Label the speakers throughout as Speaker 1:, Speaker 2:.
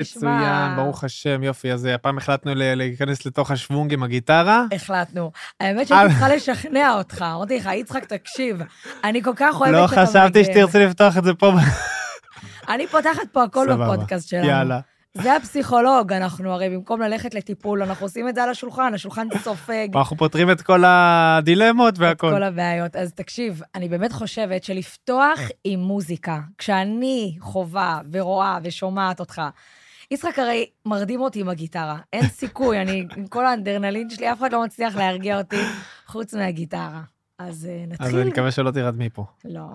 Speaker 1: מצוין, ברוך השם, יופי. אז הפעם החלטנו להיכנס לתוך השוונג עם הגיטרה.
Speaker 2: החלטנו. האמת שהייתי צריכה לשכנע אותך, אמרתי לך, יצחק, תקשיב, אני כל כך אוהבת
Speaker 1: לא
Speaker 2: שאתה
Speaker 1: חשבתי
Speaker 2: מנגן.
Speaker 1: שתרצי לפתוח את זה פה.
Speaker 2: אני פותחת פה הכל. בפודקאסט שלנו.
Speaker 1: יאללה.
Speaker 2: זה הפסיכולוג, אנחנו הרי במקום ללכת לטיפול, אנחנו עושים את זה על השולחן, השולחן סופג
Speaker 1: אנחנו פותרים את כל הדילמות
Speaker 2: את
Speaker 1: והכל.
Speaker 2: כל הבעיות. אז תקשיב, אני באמת חושבת שלפתוח עם מוזיקה, כשאני חווה ורואה ושומעת אותך, יצחק הרי מרדים אותי עם הגיטרה, אין סיכוי, אני, עם כל האנדרנלין שלי, אף אחד לא מצליח להרגיע אותי חוץ מהגיטרה. אז
Speaker 1: אז
Speaker 2: נתחיל.
Speaker 1: אני מקווה שלא תרד מפה.
Speaker 2: לא,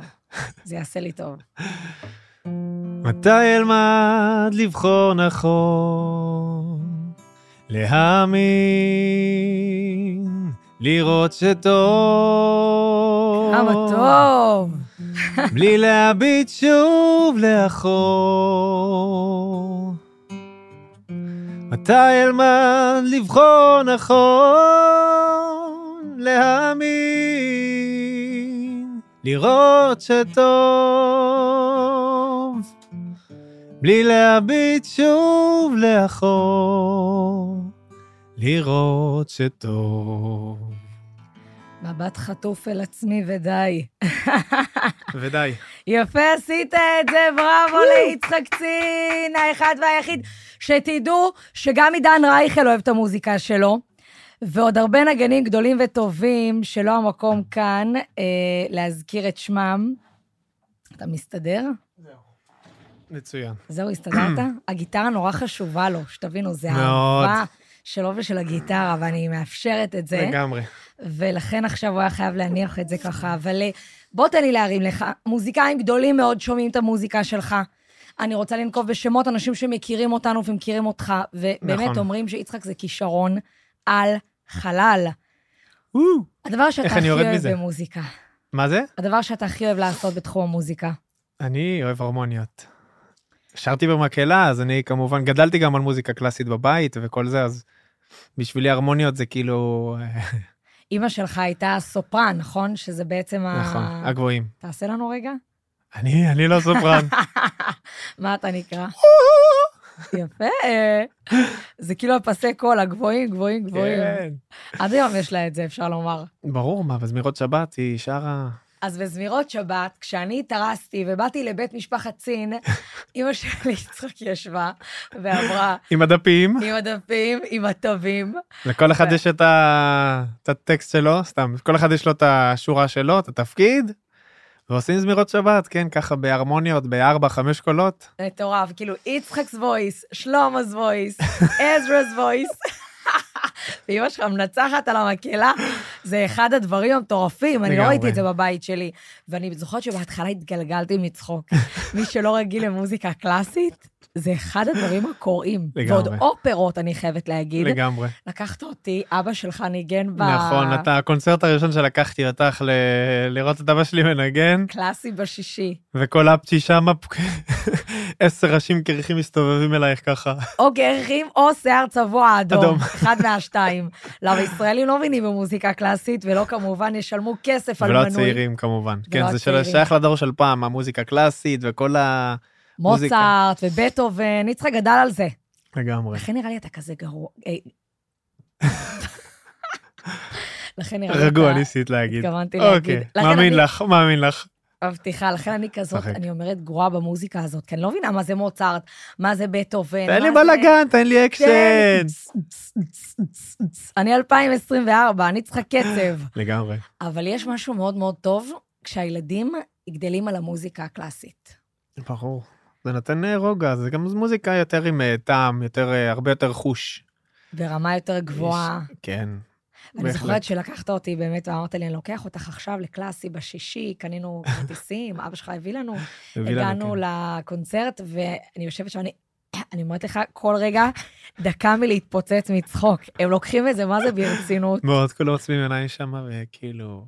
Speaker 2: זה יעשה לי טוב.
Speaker 1: מתי אלמד לבחור נכון, להאמין, לראות שטוב,
Speaker 2: כמה טוב.
Speaker 1: בלי להביט שוב לאחור. מתי אלמד לבחור נכון, להאמין, לראות שטוב, בלי להביט שוב לאחור, לראות שטוב.
Speaker 2: מבט חטוף אל עצמי ודי.
Speaker 1: ודי.
Speaker 2: יפה עשית את זה, בראבו ליצחק צין, האחד והיחיד. שתדעו שגם עידן רייכל אוהב את המוזיקה שלו, ועוד הרבה נגנים גדולים וטובים, שלא המקום כאן אה, להזכיר את שמם. אתה מסתדר?
Speaker 1: מצוין.
Speaker 2: זהו, הסתדרת? הגיטרה נורא חשובה לו, שתבינו, זה
Speaker 1: מאוד.
Speaker 2: שלו ושל הגיטרה, ואני מאפשרת את זה.
Speaker 1: לגמרי.
Speaker 2: ולכן עכשיו הוא היה חייב להניח את זה ככה. אבל אה, בוא תן לי להרים לך. מוזיקאים גדולים מאוד שומעים את המוזיקה שלך. אני רוצה לנקוב בשמות אנשים שמכירים אותנו ומכירים אותך, ובאמת
Speaker 1: נכון.
Speaker 2: אומרים שיצחק זה כישרון על חלל. הדבר שאתה הכי אוהב
Speaker 1: מזה?
Speaker 2: במוזיקה.
Speaker 1: מה זה?
Speaker 2: הדבר שאתה הכי אוהב לעשות בתחום המוזיקה.
Speaker 1: אני אוהב הרמוניות. שרתי במקהלה, אז אני כמובן גדלתי גם על מוזיקה קלאסית בבית וכל זה, אז בשבילי הרמוניות זה כאילו... אה,
Speaker 2: אימא שלך הייתה סופרן, נכון? שזה בעצם ה...
Speaker 1: נכון, הגבוהים.
Speaker 2: תעשה לנו רגע.
Speaker 1: אני, אני לא סופרן.
Speaker 2: מה אתה נקרא? יפה. זה כאילו הפסי קול, הגבוהים, גבוהים, גבוהים.
Speaker 1: כן.
Speaker 2: עד היום יש לה את זה, אפשר לומר.
Speaker 1: ברור, מה, בזמירות שבת היא שרה...
Speaker 2: אז בזמירות שבת, כשאני התארסתי ובאתי לבית משפחת צין, אימא שלי יצחק ישבה ואמרה,
Speaker 1: עם הדפים,
Speaker 2: עם הדפים, עם הטובים.
Speaker 1: לכל אחד יש את הטקסט שלו, סתם, כל אחד יש לו את השורה שלו, את התפקיד, ועושים זמירות שבת, כן, ככה בהרמוניות, בארבע, חמש קולות.
Speaker 2: מטורף, כאילו, יצחק's voice, שלומה's voice, עזרא's voice. ואימא שלך מנצחת על המקהלה, זה אחד הדברים המטורפים, אני לא. ראיתי את זה בבית שלי. ואני זוכרת שבהתחלה התגלגלתי מצחוק. מי שלא רגיל למוזיקה קלאסית, זה אחד הדברים הקוראים.
Speaker 1: לגמרי.
Speaker 2: ועוד אופרות, אני חייבת להגיד.
Speaker 1: לגמרי.
Speaker 2: לקחת אותי, אבא שלך ניגן ב...
Speaker 1: נכון, אתה הקונצרט הראשון שלקחתי אותך ל- לראות את אבא שלי מנגן,
Speaker 2: קלאסי בשישי.
Speaker 1: וכל אפצ'י שמה, עשר ראשים קרחים מסתובבים אלייך ככה.
Speaker 2: או גרחים או שיער צבוע אדום.
Speaker 1: אדום.
Speaker 2: אחד מהשתיים. למה ישראלים לא מבינים במוזיקה קלאסית, ולא כמובן ישלמו כסף על
Speaker 1: ולא
Speaker 2: מנוי.
Speaker 1: הצעירים כמובן. כן, זה. שייך לדור של פעם, המוזיקה הקלאסית וכל ה...
Speaker 2: מוצרט ובטהובן, יצחק גדל על זה.
Speaker 1: לגמרי.
Speaker 2: לכן נראה לי אתה כזה גרוע. לכן נראה לי
Speaker 1: רגוע. ניסית להגיד.
Speaker 2: התכוונתי להגיד.
Speaker 1: אוקיי, מאמין לך, מאמין לך.
Speaker 2: מבטיחה, לכן אני כזאת. אני אומרת גרועה במוזיקה הזאת, כי אני לא מבינה מה זה מוצרט, מה זה בטהובן.
Speaker 1: תן לי בלאגן, תן לי אקשן.
Speaker 2: אני 2024, אני צריכה קצב.
Speaker 1: לגמרי.
Speaker 2: אבל יש משהו מאוד מאוד טוב כשהילדים גדלים על המוזיקה הקלאסית.
Speaker 1: ברור. זה נותן אה, רוגע, זה גם מוזיקה יותר עם אה, טעם, יותר, אה, הרבה יותר חוש.
Speaker 2: ברמה יותר גבוהה.
Speaker 1: יש- כן.
Speaker 2: אני
Speaker 1: בהחלט.
Speaker 2: זוכרת שלקחת אותי באמת ואמרת לי, אני לוקח אותך עכשיו לקלאסי בשישי, קנינו כרטיסים, אבא שלך הביא לנו,
Speaker 1: הביא לנו,
Speaker 2: הגענו
Speaker 1: כן.
Speaker 2: לקונצרט, ואני יושבת שם, אני... אני אומרת לך, כל רגע, דקה מלהתפוצץ מצחוק. הם לוקחים את זה, מה זה ברצינות?
Speaker 1: מאוד, כולם עוצמים עיניים שם, וכאילו...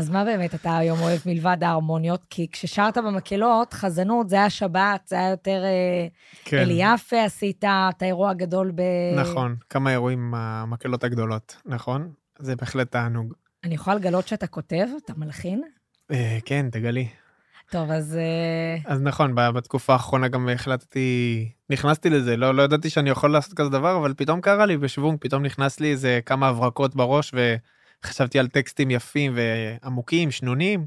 Speaker 2: אז מה באמת אתה היום אוהב מלבד ההרמוניות? כי כששרת במקהלות, חזנות, זה היה שבת, זה היה יותר... אה,
Speaker 1: כן.
Speaker 2: אליאפה עשית, את האירוע הגדול ב...
Speaker 1: נכון, כמה אירועים המקהלות הגדולות, נכון? זה בהחלט תענוג.
Speaker 2: אני יכולה לגלות שאתה כותב, אתה מלחין?
Speaker 1: אה, כן, תגלי.
Speaker 2: טוב, אז... אה,
Speaker 1: אז נכון, בתקופה האחרונה גם החלטתי, נכנסתי לזה, לא, לא ידעתי שאני יכול לעשות כזה דבר, אבל פתאום קרה לי בשוונג, פתאום נכנס לי איזה כמה הברקות בראש, וחשבתי על טקסטים יפים ועמוקים, שנונים,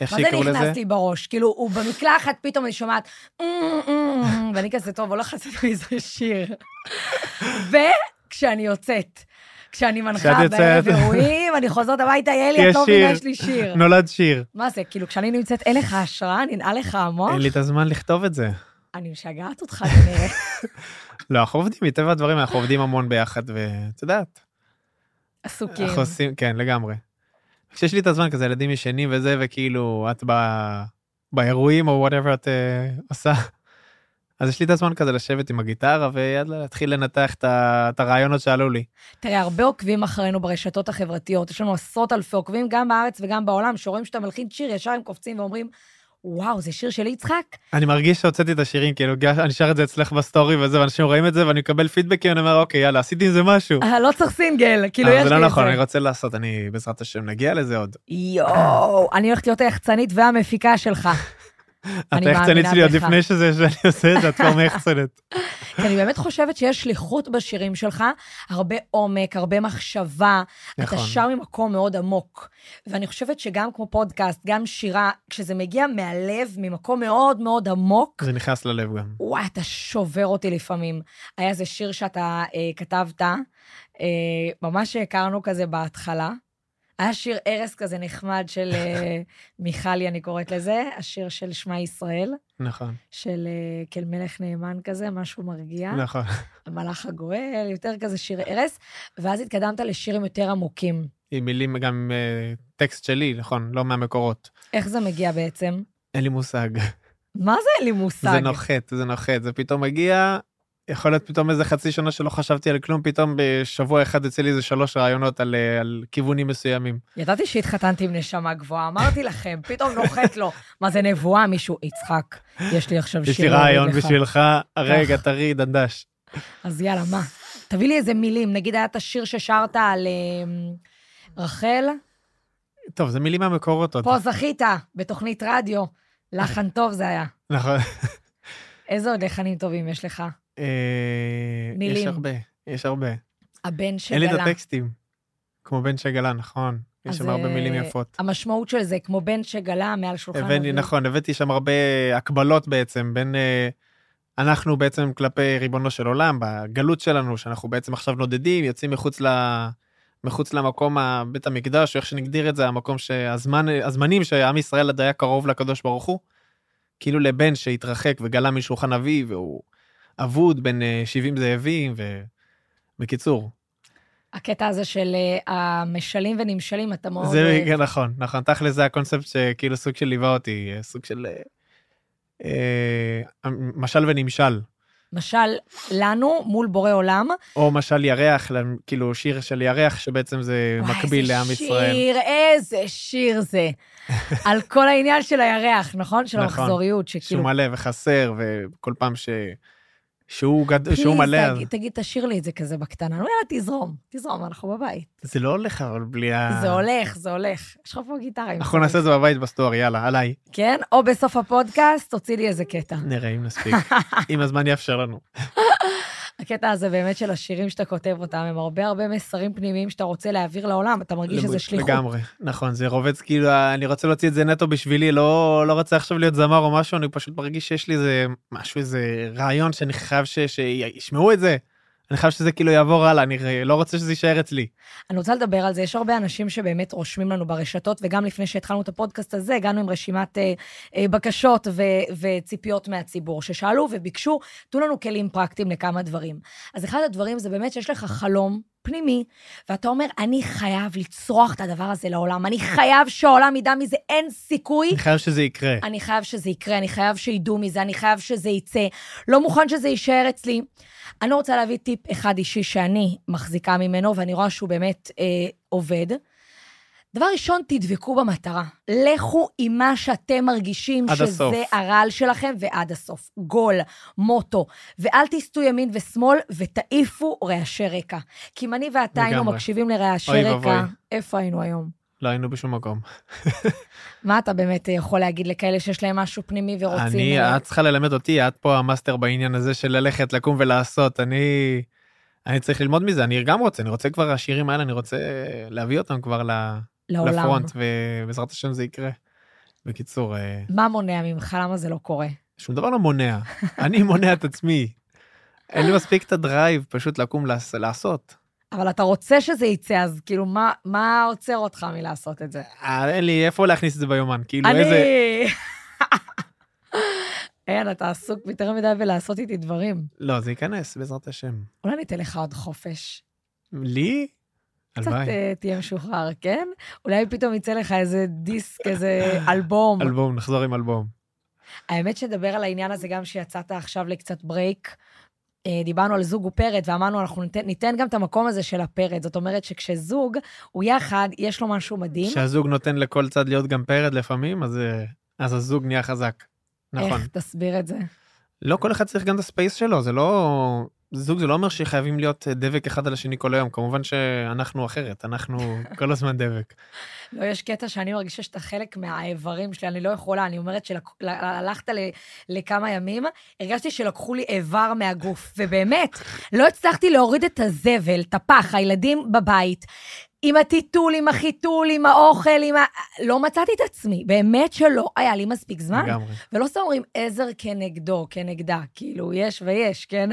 Speaker 1: איך
Speaker 2: מה זה
Speaker 1: שיקראו לזה.
Speaker 2: נכנס לי בראש? כאילו, הוא במקלחת, פתאום אני שומעת, "אמ, אמ, אמ", ואני כזה, טוב, הולך לצאת מזה שיר. וכשאני יוצאת, כשאני מנחה. בערב אירועים, אני חוזרת הביתה, יאלי,
Speaker 1: יש
Speaker 2: את לא מבינה,
Speaker 1: שיר.
Speaker 2: יש לי שיר.
Speaker 1: נולד שיר.
Speaker 2: מה זה, כאילו, כשאני נמצאת, אין לך השראה, ננעל לך המוח?
Speaker 1: אין לי את הזמן לכתוב את זה.
Speaker 2: אני משגעת אותך כנראה.
Speaker 1: לא, אנחנו עובדים, מטבע הדברים, אנחנו עובדים המון ביחד, ואת יודעת,
Speaker 2: עסוקים.
Speaker 1: אנחנו עושים, כן, לגמרי. כשיש לי את הזמן כזה, ילדים ישנים וזה, וכאילו, את ב... באירועים או whatever את uh, עושה, אז יש לי את הזמן כזה לשבת עם הגיטרה ויאללה, להתחיל לנתח את, ה... את הרעיונות שעלו לי.
Speaker 2: תראה, הרבה עוקבים אחרינו ברשתות החברתיות, יש לנו עשרות אלפי עוקבים, גם בארץ וגם בעולם, שרואים שאתה מלחין שיר, ישר הם קופצים ואומרים, וואו, זה שיר של יצחק?
Speaker 1: אני מרגיש שהוצאתי את השירים, כאילו, אני שר את זה אצלך בסטורי וזה, ואנשים רואים את זה, ואני מקבל פידבקים, אני אומר, אוקיי, יאללה, עשיתי עם זה משהו.
Speaker 2: אה, לא צריך סינגל, כאילו, יש
Speaker 1: אבל
Speaker 2: לי
Speaker 1: זה
Speaker 2: את
Speaker 1: לא נכון,
Speaker 2: זה.
Speaker 1: אני רוצה לעשות, אני, בעזרת השם, נגיע לזה עוד.
Speaker 2: יואו, אני הולכת להיות היחצנית והמפיקה שלך.
Speaker 1: את היחצנית שלי עוד. לפני שזה, שאני עושה את זה, את כבר מיחצנת.
Speaker 2: כי אני באמת חושבת שיש שליחות בשירים שלך, הרבה עומק, הרבה מחשבה. אתה
Speaker 1: נכון.
Speaker 2: שר ממקום מאוד עמוק. ואני חושבת שגם כמו פודקאסט, גם שירה, כשזה מגיע מהלב, ממקום מאוד מאוד עמוק,
Speaker 1: זה נכנס ללב גם.
Speaker 2: וואי, אתה שובר אותי לפעמים. היה איזה שיר שאתה אה, כתבת, אה, ממש הכרנו כזה בהתחלה. היה שיר ארס כזה נחמד של אה, מיכלי, אני קוראת לזה, השיר של שמע ישראל,
Speaker 1: נכון,
Speaker 2: של אה, כל מלך נאמן כזה, משהו מרגיע.
Speaker 1: נכון.
Speaker 2: המלאך הגואל, יותר כזה שיר ארס, ואז התקדמת לשירים יותר עמוקים.
Speaker 1: עם מילים, גם עם אה, טקסט שלי, נכון, לא מהמקורות.
Speaker 2: איך זה מגיע בעצם?
Speaker 1: אין לי מושג.
Speaker 2: מה זה אין לי מושג?
Speaker 1: זה נוחת, זה נוחת, זה פתאום מגיע, יכול להיות פתאום איזה חצי שנה שלא חשבתי על כלום, פתאום בשבוע אחד יוצא לי איזה שלוש רעיונות על, אה, על כיוונים מסוימים.
Speaker 2: ידעתי שהתחתנתי עם נשמה גבוהה, אמרתי לכם, פתאום נוחת לו. מה זה נבואה? מישהו, יצחק, יש לי עכשיו שיר.
Speaker 1: יש לי רעיון
Speaker 2: לך."
Speaker 1: בשבילך, הרגע, טרי, דנדש.
Speaker 2: אז יאללה, מה? תביא לי איזה מילים. נגיד היה את השיר ששרת על אמ, רחל,
Speaker 1: טוב, זה מילים מהמקורות עוד.
Speaker 2: פה זכית, בתוכנית רדיו. לחן טוב זה היה.
Speaker 1: נכון.
Speaker 2: איזה עוד לחנים טובים יש לך?
Speaker 1: אה, יש
Speaker 2: מילים.
Speaker 1: הרבה, יש הרבה.
Speaker 2: הבן
Speaker 1: אין לי את
Speaker 2: שגלה.
Speaker 1: הטקסטים. כמו בן שגלה, נכון. יש שם הרבה
Speaker 2: אה,
Speaker 1: מילים יפות.
Speaker 2: המשמעות של זה, כמו בן שגלה מעל שולחן
Speaker 1: הבאתי,
Speaker 2: אביו.
Speaker 1: נכון, הבאתי שם הרבה הקבלות בעצם, בין אה, אנחנו בעצם כלפי ריבונו של עולם, בגלות שלנו, שאנחנו בעצם עכשיו נודדים, יוצאים מחוץ, ל, מחוץ למקום בית המקדש, או איך שנגדיר את זה, המקום שהזמן, הזמנים שעם ישראל עד היה קרוב לקדוש ברוך הוא, כאילו לבן שהתרחק וגלה משולחן אביו, והוא אבוד בין אה, 70 זאבים, ובקיצור,
Speaker 2: הקטע הזה של אה, המשלים ונמשלים, אתה מאוד
Speaker 1: זה
Speaker 2: אוהב.
Speaker 1: כן, נכון, נכון, תכל'ס זה הקונספט שכאילו סוג של ליווה אותי, אה, סוג של אה, אה, משל ונמשל,
Speaker 2: משל, לנו מול בורא עולם.
Speaker 1: או משל ירח, כאילו שיר של ירח שבעצם זה
Speaker 2: וואי,
Speaker 1: מקביל לעם
Speaker 2: איזה
Speaker 1: ישראל.
Speaker 2: שיר, איזה שיר זה. על כל העניין של הירח, נכון? של
Speaker 1: נכון.
Speaker 2: המחזוריות,
Speaker 1: שהוא
Speaker 2: שכאילו...
Speaker 1: מלא וחסר, וכל פעם ש... שהוא, גד... שהוא
Speaker 2: please,
Speaker 1: מלא, אז
Speaker 2: תגיד, תגיד, תשאיר לי את זה כזה בקטנה. יאללה, תזרום, תזרום, אנחנו בבית.
Speaker 1: זה לא הולך אבל בלי ה...
Speaker 2: זה הולך, זה הולך. יש לך פה גיטרה.
Speaker 1: אנחנו. נעשה את זה בבית בסטורי, יאללה, עליי.
Speaker 2: כן? או בסוף הפודקאסט, תוציא לי איזה קטע.
Speaker 1: נראה אם נספיק, אם הזמן יאפשר לנו.
Speaker 2: הקטע הזה באמת של השירים שאתה כותב אותם, הם הרבה הרבה מסרים פנימיים שאתה רוצה להעביר לעולם, אתה מרגיש שזה שליחות.
Speaker 1: לגמרי, נכון, זה רובץ כאילו, אני רוצה להוציא את זה נטו בשבילי, לא, לא רוצה עכשיו להיות זמר או משהו, אני פשוט מרגיש שיש לי איזה משהו, איזה רעיון שאני חייב ש, שישמעו את זה. אני חייב שזה כאילו יעבור הלאה, אני לא רוצה שזה יישאר אצלי.
Speaker 2: אני רוצה לדבר על זה, יש הרבה אנשים שבאמת רושמים לנו ברשתות, וגם לפני שהתחלנו את הפודקאסט הזה, הגענו עם רשימת אה, אה, בקשות ו, וציפיות מהציבור, ששאלו וביקשו, תנו לנו כלים פרקטיים לכמה דברים. אז אחד הדברים זה באמת שיש לך חלום פנימי, ואתה אומר, אני חייב לצרוח את הדבר הזה לעולם, אני חייב שהעולם ידע מזה, אין סיכוי.
Speaker 1: אני חייב שזה יקרה.
Speaker 2: אני חייב שזה יקרה, אני חייב שידעו מזה, אני חייב שזה יצא. לא מוכן שזה יישאר אצלי. אני רוצה להביא טיפ אחד אישי שאני מחזיקה ממנו, ואני רואה שהוא באמת אה, עובד. דבר ראשון, תדבקו במטרה. לכו עם מה שאתם מרגישים שזה
Speaker 1: הסוף.
Speaker 2: הרעל שלכם, ועד הסוף. גול, מוטו. ואל תסטו ימין ושמאל, ותעיפו רעשי רקע. כי אם אני ואתה היינו. מקשיבים לרעשי
Speaker 1: אוי
Speaker 2: רקע,
Speaker 1: ואבוי.
Speaker 2: איפה היינו היום?
Speaker 1: לא היינו בשום מקום.
Speaker 2: מה אתה באמת יכול להגיד לכאלה שיש להם משהו פנימי ורוצים...
Speaker 1: אני,
Speaker 2: אה,
Speaker 1: את צריכה ללמד אותי, את פה המאסטר בעניין הזה של ללכת, לקום ולעשות. אני, אני צריך ללמוד מזה, אני גם רוצה, אני רוצה כבר, השירים האלה, אני רוצה להביא אותם כבר ל-
Speaker 2: לעולם.
Speaker 1: ל front, ובעזרת השם זה יקרה. בקיצור, אה,
Speaker 2: מה מונע ממך? למה זה לא קורה?
Speaker 1: שום דבר לא מונע. אני מונע את עצמי. אין לי מספיק את ה drive פשוט לקום לעש- לעשות.
Speaker 2: אבל אתה רוצה שזה יצא, אז כאילו, מה, מה עוצר אותך מלעשות את זה?
Speaker 1: אה, אין לי איפה להכניס את זה ביומן, כאילו
Speaker 2: אני...
Speaker 1: איזה...
Speaker 2: אין, אתה עסוק יותר מדי בלעשות איתי דברים.
Speaker 1: לא, זה ייכנס, בעזרת השם.
Speaker 2: אולי ניתן לך עוד חופש.
Speaker 1: לי?
Speaker 2: קצת. אה, תהיה משוחרר, כן? אולי פתאום יצא לך איזה דיסק, איזה אלבום.
Speaker 1: אלבום, נחזור עם אלבום.
Speaker 2: האמת שנדבר על העניין הזה גם שיצאת עכשיו לקצת ברייק. אה, דיברנו על זוג ופרד, ואמרנו, אנחנו ניתן, ניתן גם את המקום הזה של הפרד. זאת אומרת שכשזוג הוא יחד, יש לו משהו מדהים.
Speaker 1: כשהזוג נותן לכל צד להיות גם פרד לפעמים, אז, אה, אז הזוג נהיה חזק. נכון.
Speaker 2: איך תסביר את זה?
Speaker 1: לא כל אחד צריך גם את הספייס שלו, זה לא... זוג זה לא אומר שחייבים להיות אה, דבק אחד על השני כל היום, כמובן שאנחנו אחרת, אנחנו כל הזמן דבק.
Speaker 2: לא, יש קטע שאני מרגישה שאתה חלק מהאיברים שלי, אני לא יכולה, אני אומרת שהלכת לכמה ימים, הרגשתי שלקחו לי איבר מהגוף, ובאמת, לא הצלחתי להוריד את הזבל, את הפח, הילדים בבית, עם הטיטול, עם החיתול, עם האוכל, עם ה... לא מצאתי את עצמי, באמת שלא היה לי מספיק זמן.
Speaker 1: לגמרי.
Speaker 2: ולא סתם אומרים עזר כנגדו, כנגדה, כאילו, יש ויש, כן?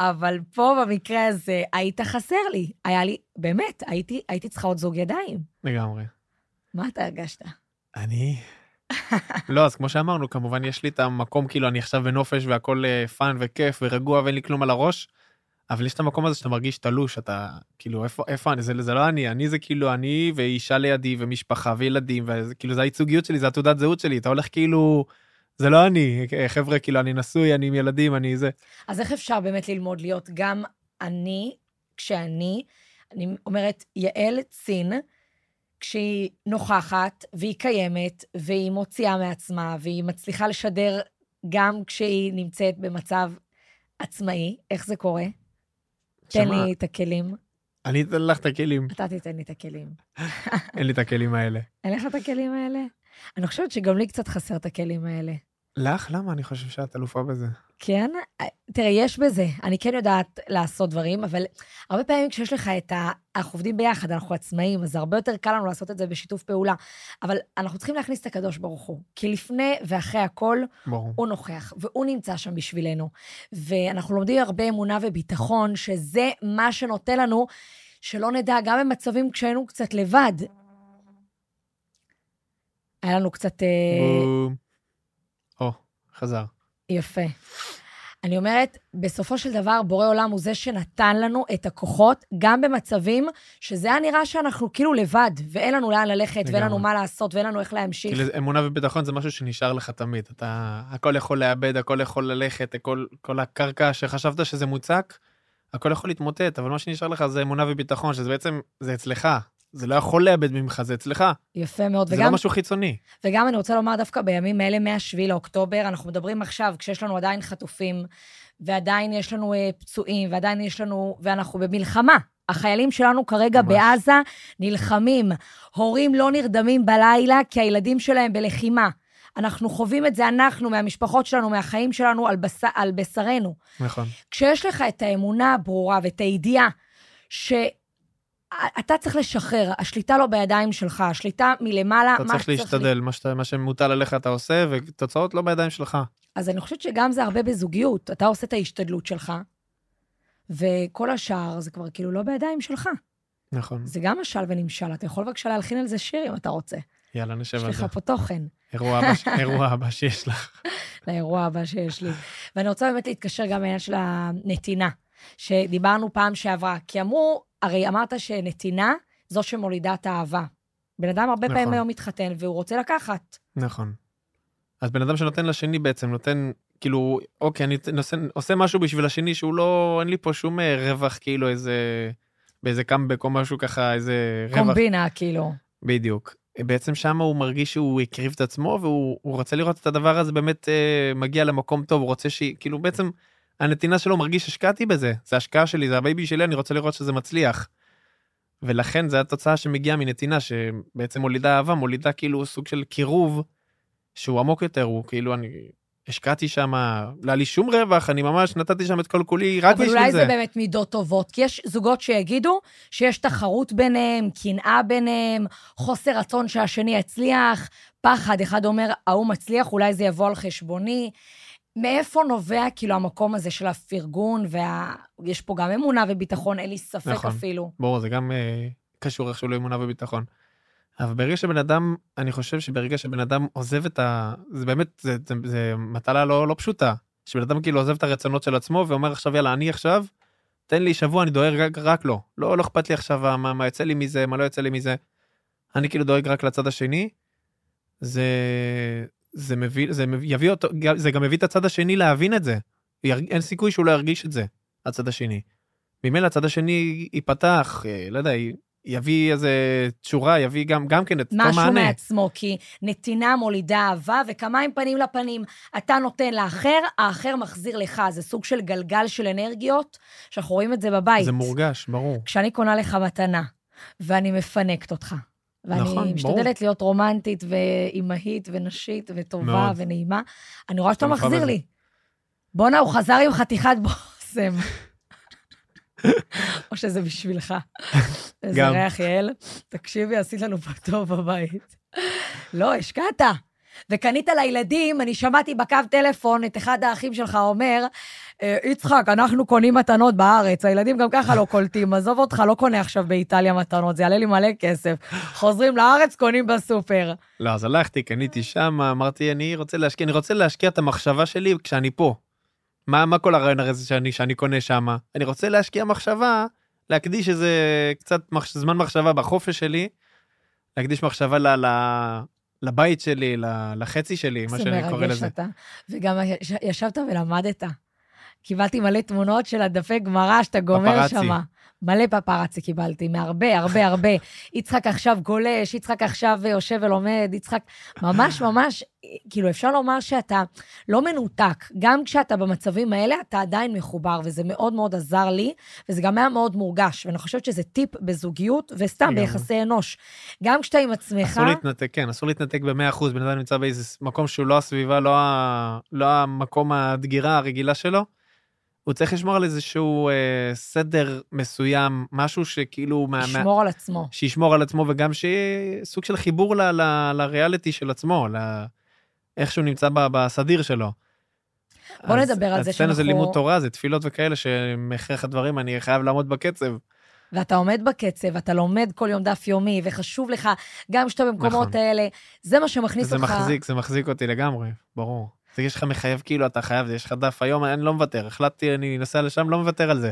Speaker 2: אבל פה, במקרה הזה, היית חסר לי. היה לי, באמת, הייתי, הייתי צריכה עוד זוג ידיים.
Speaker 1: לגמרי.
Speaker 2: מה אתה הרגשת?
Speaker 1: אני... לא, אז כמו שאמרנו, כמובן יש לי את המקום, כאילו, אני עכשיו בנופש והכל אה, fun וכיף ורגוע ואין לי כלום על הראש, אבל יש את המקום הזה שאתה מרגיש תלוש, אתה, כאילו, איפה, איפה אני? זה, זה לא אני, אני זה כאילו אני ואישה לידי ומשפחה וילדים, וכאילו, זה הייצוגיות שלי, זה התעודת זהות שלי, אתה הולך כאילו... זה לא אני, חבר'ה, כאילו, אני נשוי, אני עם ילדים, אני זה.
Speaker 2: אז איך אפשר באמת ללמוד להיות גם אני, כשאני, אני אומרת, יעל צין, כשהיא נוכחת, והיא קיימת, והיא מוציאה מעצמה, והיא מצליחה לשדר גם כשהיא נמצאת במצב עצמאי, איך זה קורה? תן? לי את הכלים.
Speaker 1: אני אתן לך את הכלים,
Speaker 2: אתה תיתן לי את הכלים.
Speaker 1: אין לי את הכלים האלה.
Speaker 2: אין לך את הכלים האלה? אני חושבת שגם לי קצת חסר את הכלים האלה.
Speaker 1: לך? למה? אני חושב שאת אלופה בזה.
Speaker 2: כן? תראה, יש בזה. אני כן יודעת לעשות דברים, אבל הרבה פעמים כשיש לך את ה... אנחנו עובדים ביחד, אנחנו עצמאים, אז זה הרבה יותר קל לנו לעשות את זה בשיתוף פעולה. אבל אנחנו צריכים להכניס את הקדוש ברוך הוא. כי לפני ואחרי הכל,
Speaker 1: ברור.
Speaker 2: הוא נוכח, והוא נמצא שם בשבילנו. ואנחנו לומדים הרבה אמונה וביטחון, שזה מה שנותן לנו, שלא נדע, גם במצבים כשהיינו קצת לבד. היה לנו קצת... אה,
Speaker 1: בום. חזר.
Speaker 2: יפה. אני אומרת, בסופו של דבר, בורא עולם הוא זה שנתן לנו את הכוחות, גם במצבים שזה היה נראה שאנחנו כאילו לבד, ואין לנו לאן ללכת, ואין לנו. מה לעשות, ואין לנו איך להמשיך.
Speaker 1: כאילו אמונה וביטחון זה משהו שנשאר לך תמיד. אתה, הכל יכול לאבד, הכל יכול ללכת, הכל, כל הקרקע שחשבת שזה מוצק, הכל יכול להתמוטט, אבל מה שנשאר לך זה אמונה וביטחון, שזה בעצם, זה אצלך. זה לא יכול לאבד ממך, זה אצלך.
Speaker 2: יפה מאוד.
Speaker 1: זה
Speaker 2: וגם,
Speaker 1: לא משהו חיצוני.
Speaker 2: וגם אני רוצה לומר, דווקא בימים אלה, מ-7 לאוקטובר, אנחנו מדברים עכשיו, כשיש לנו עדיין חטופים, ועדיין יש לנו אה, פצועים, ועדיין יש לנו, ואנחנו במלחמה. החיילים שלנו כרגע
Speaker 1: ממש.
Speaker 2: בעזה נלחמים. הורים לא נרדמים בלילה כי הילדים שלהם בלחימה. אנחנו חווים את זה, אנחנו, מהמשפחות שלנו, מהחיים שלנו, על, בס... על בשרנו.
Speaker 1: נכון.
Speaker 2: כשיש לך את האמונה הברורה ואת הידיעה שאתה צריך לשחרר, השליטה לא בידיים שלך, השליטה מלמעלה,
Speaker 1: אתה
Speaker 2: מה
Speaker 1: צריך
Speaker 2: שצריך...
Speaker 1: להשתדל, מה, שאתה, מה שמוטל עליך אתה עושה, ותוצאות לא בידיים שלך.
Speaker 2: אז אני חושבת שגם זה הרבה בזוגיות. אתה עושה את ההשתדלות שלך, וכל השאר זה כבר כאילו לא בידיים שלך.
Speaker 1: נכון.
Speaker 2: זה גם משל ונמשל. אתה יכול בבקשה להלחין על זה שיר אם אתה רוצה.
Speaker 1: יאללה, נשב
Speaker 2: יש
Speaker 1: על
Speaker 2: לך
Speaker 1: זה.
Speaker 2: פה תוכן
Speaker 1: אירוע הבא אירוע הבא שיש לך.
Speaker 2: לאירוע הבא שיש לי. ואני רוצה באמת להתקשר גם לעניין של הנתינה, שדיברנו פעם שעברה. כי אמרו, הרי אמרת שנתינה זו שמולידה את האהבה. בן אדם הרבה
Speaker 1: נכון.
Speaker 2: פעמים היום מתחתן והוא רוצה לקחת.
Speaker 1: נכון. אז בן אדם שנותן לשני בעצם, נותן, כאילו, אוקיי, אני נושא, עושה משהו בשביל השני שהוא לא, אין לי פה שום אה, רווח, כאילו איזה, באיזה קאמבק או משהו ככה, איזה רווח.
Speaker 2: קומבינה, כאילו.
Speaker 1: בדיוק. בעצם שם הוא מרגיש שהוא הקריב את עצמו, והוא הוא רוצה לראות את הדבר הזה באמת אה, מגיע למקום טוב, הוא רוצה ש... כאילו בעצם הנתינה שלו מרגיש השקעתי בזה, זה השקעה שלי, זה הבייבי שלי, אני רוצה לראות שזה מצליח. ולכן זו התוצאה שמגיעה מנתינה, שבעצם מולידה אהבה, מולידה כאילו סוג של קירוב שהוא עמוק יותר, הוא כאילו, אני השקעתי שם, לא היה לי שום רווח, אני ממש נתתי שם את כל כולי רק בשביל זה.
Speaker 2: אבל אולי זה באמת מידות טובות, כי יש זוגות שיגידו שיש תחרות ביניהם, קנאה ביניהם, חוסר רצון שהשני יצליח, פחד, אחד אומר, ההוא מצליח, אולי זה יבוא על חשבוני. מאיפה נובע כאילו המקום הזה של הפרגון, ויש וה... פה גם אמונה וביטחון, אין לי ספק נכון, אפילו.
Speaker 1: ברור, זה גם אה, קשור איכשהו לאמונה וביטחון. אבל ברגע שבן אדם, אני חושב שברגע שבן אדם עוזב את ה... זה באמת, זה, זה, זה מטלה לא, לא פשוטה. שבן אדם כאילו עוזב את הרצונות של עצמו ואומר עכשיו, יאללה, אני עכשיו, תן לי שבוע, אני דואג רק, רק לו. לא, לא אכפת לי עכשיו מה, מה יוצא לי מזה, מה לא יוצא לי מזה. אני כאילו דואג רק לצד השני. זה, זה מביא, זה יביא אותו, זה גם מביא את הצד השני להבין את זה. אין סיכוי שהוא לא ירגיש את זה, הצד השני. ממילא הצד השני ייפתח, אה, לא יודע, יביא איזה תשורה, יביא גם, גם כן את אותו מענה.
Speaker 2: משהו מעצמו, כי נתינה מולידה אהבה, וכמה עם פנים לפנים. אתה נותן לאחר, האחר מחזיר לך. זה סוג של גלגל של אנרגיות, שאנחנו רואים את זה בבית.
Speaker 1: זה מורגש, ברור.
Speaker 2: כשאני קונה לך מתנה, ואני מפנקת אותך, ואני נכון, משתדלת ברור. להיות רומנטית ואימהית ונשית וטובה מאוד. ונעימה, אני רואה שאתה מחזיר לי. בואנה, הוא חזר עם חתיכת בושם. או שזה בשבילך. איזה ריח יעל. תקשיבי, עשית לנו פה טוב בבית. לא, השקעת. וקנית לילדים, אני שמעתי בקו טלפון את אחד האחים שלך אומר, אה, יצחק, אנחנו קונים מתנות בארץ, הילדים גם ככה לא קולטים, עזוב אותך, לא קונה עכשיו באיטליה מתנות, זה יעלה לי מלא כסף. חוזרים לארץ, קונים בסופר.
Speaker 1: לא, אז הלכתי, קניתי שם, אמרתי, אני רוצה להשקיע, אני רוצה להשקיע את המחשבה שלי כשאני פה. מה, מה כל הרעיון הזה שאני, שאני קונה שם? אני רוצה להשקיע מחשבה, להקדיש איזה קצת מח, זמן מחשבה בחופש שלי, להקדיש מחשבה ל, ל, לבית שלי, לחצי שלי, מה שאני קורא לזה. זה מרגש
Speaker 2: אתה. וגם ישבת ולמדת. קיבלתי מלא תמונות של הדפי גמרא שאתה גומר שם. מלא פפרצי קיבלתי, מהרבה, הרבה, הרבה. יצחק עכשיו גולש, יצחק עכשיו יושב ולומד, יצחק... ממש, ממש, כאילו, אפשר לומר שאתה לא מנותק. גם כשאתה במצבים האלה, אתה עדיין מחובר, וזה מאוד מאוד עזר לי, וזה גם היה מאוד מורגש. ואני חושבת שזה טיפ בזוגיות, וסתם ביחסי אנוש. גם כשאתה עם עצמך...
Speaker 1: אסור להתנתק, כן, אסור להתנתק ב-100%. בן אדם נמצא באיזה מקום שהוא לא הסביבה, לא, ה... לא המקום הדגירה הרגילה שלו. הוא צריך לשמור על איזשהו אה, סדר מסוים, משהו שכאילו...
Speaker 2: לשמור מה, על עצמו.
Speaker 1: שישמור על עצמו, וגם שיהיה סוג של חיבור ל, ל, לריאליטי של עצמו, ל, איך שהוא נמצא ב, בסדיר שלו.
Speaker 2: בוא אז, נדבר על זה שאנחנו...
Speaker 1: אצלנו זה לימוד תורה, זה תפילות וכאלה, שמכריח הדברים, אני חייב לעמוד בקצב.
Speaker 2: ואתה עומד בקצב, אתה לומד כל יום דף יומי, וחשוב לך, גם כשאתה במקומות נכון. האלה, זה מה שמכניס
Speaker 1: זה
Speaker 2: אותך...
Speaker 1: זה מחזיק, זה מחזיק אותי לגמרי, ברור. זה יש לך מחייב כאילו אתה חייב, יש לך דף היום, אני לא מוותר, החלטתי, אני נוסע לשם, לא מוותר על זה.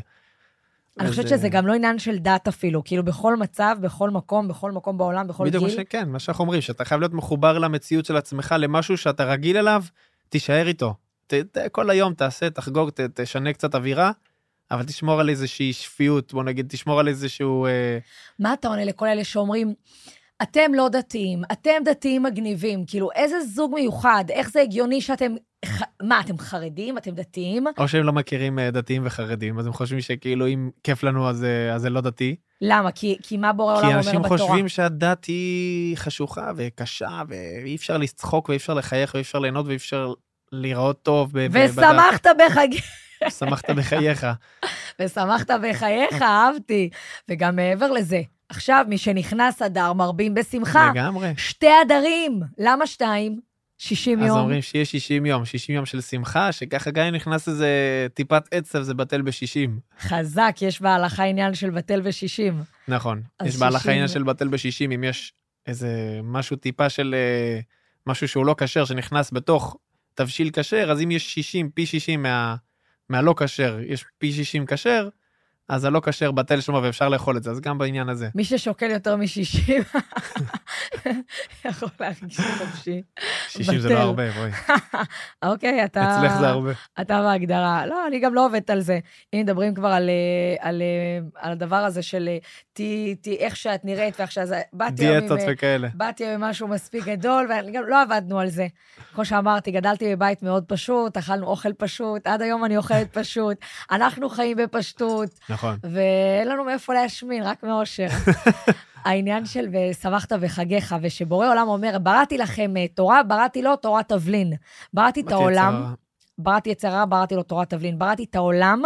Speaker 2: אני חושבת שזה גם לא עניין של דת אפילו, כאילו בכל מצב, בכל מקום, בכל מקום בעולם, בכל גיל.
Speaker 1: בדיוק, כן, מה שאנחנו אומרים, שאתה חייב להיות מחובר למציאות של עצמך, למשהו שאתה רגיל אליו, תישאר איתו. ת, ת, כל היום תעשה, תחגוג, ת, תשנה קצת אווירה, אבל תשמור על איזושהי שפיות, בוא נגיד, תשמור על איזשהו... אה...
Speaker 2: מה אתה עונה לכל אלה שאומרים, אתם לא דתיים, אתם דתיים מגניבים, כאילו, איזה זוג מיוחד, איך זה הגיוני שאתם... מה, אתם חרדים? אתם דתיים?
Speaker 1: או שהם לא מכירים אה, דתיים וחרדים, אז הם חושבים שכאילו אם כיף לנו אז, אה, אז זה לא דתי.
Speaker 2: למה? כי, כי מה בורא עולם אומר בתורה?
Speaker 1: כי אנשים חושבים שהדת היא חשוכה וקשה, ואי אפשר לצחוק ואי אפשר לחייך ואי אפשר ליהנות ואי אפשר להיראות טוב.
Speaker 2: ושמחת בחייך.
Speaker 1: שמחת בחייך.
Speaker 2: ושמחת בחייך, אהבתי. וגם מעבר לזה, עכשיו, מי שנכנס אדר מרבים בשמחה.
Speaker 1: לגמרי.
Speaker 2: שתי אדרים. למה שתיים? 60 יום.
Speaker 1: אז אומרים שיש 60 יום, 60 יום של שמחה, שככה גם אם נכנס איזה טיפת עצב, זה בטל ב-60.
Speaker 2: חזק, יש בהלכה עניין של בטל ב-60.
Speaker 1: נכון, יש בהלכה עניין של בטל ב-60, אם יש איזה משהו טיפה של אה, משהו שהוא לא כשר, שנכנס בתוך תבשיל כשר, אז אם יש 60, פי 60 מה, מהלא כשר, יש פי 60 כשר, אז הלא כשר בטל שמו ואפשר לאכול את זה, אז גם בעניין הזה.
Speaker 2: מי ששוקל יותר מ-60, יכול להרגיש חופשי.
Speaker 1: 60 זה לא הרבה, בואי.
Speaker 2: אוקיי, אתה...
Speaker 1: אצלך זה הרבה.
Speaker 2: אתה בהגדרה. לא, אני גם לא עובדת על זה. אם מדברים כבר על, אה, על, אה, על הדבר הזה של אה, תי, איך שאת נראית ואיך שאת...
Speaker 1: דיאטות וכאלה.
Speaker 2: באתי עם משהו מספיק גדול, וגם לא עבדנו על זה. כמו שאמרתי, גדלתי בבית מאוד פשוט, אכלנו אוכל פשוט, עד היום אני אוכלת פשוט. אנחנו חיים בפשטות.
Speaker 1: נכון.
Speaker 2: ואין לנו מאיפה להשמין, רק מאושר. העניין של ושמחת בחגיך, ושבורא עולם אומר, בראתי לכם אה, תורה, בראתי לו תורת תבלין. בראתי את העולם, בראתי יצר הרע, בראתי לו תורת תבלין. בראתי את העולם,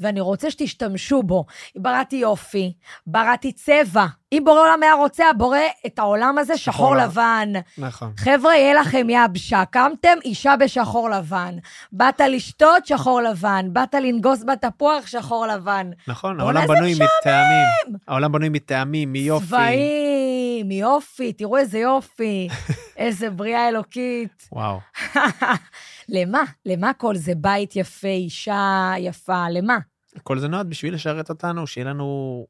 Speaker 2: ואני רוצה שתשתמשו בו. בראתי יופי, בראתי צבע. אם בורא עולם היה רוצה, הבורא את העולם הזה שחור
Speaker 1: שחור
Speaker 2: לבן.
Speaker 1: נכון.
Speaker 2: חבר'ה, יהיה לכם יבשה. קמתם, אישה בשחור לבן. באת לשתות, שחור לבן. באת לנגוס בתפוח, שחור לבן.
Speaker 1: נכון, העולם בנוי מטעמים. העולם בנוי מטעמים, מיופי.
Speaker 2: צבעים, יופי, תראו איזה יופי. איזה בריאה אלוקית.
Speaker 1: וואו.
Speaker 2: למה? למה כל זה? בית יפה, אישה יפה, למה?
Speaker 1: כל זה נועד בשביל לשרת אותנו, שיהיה לנו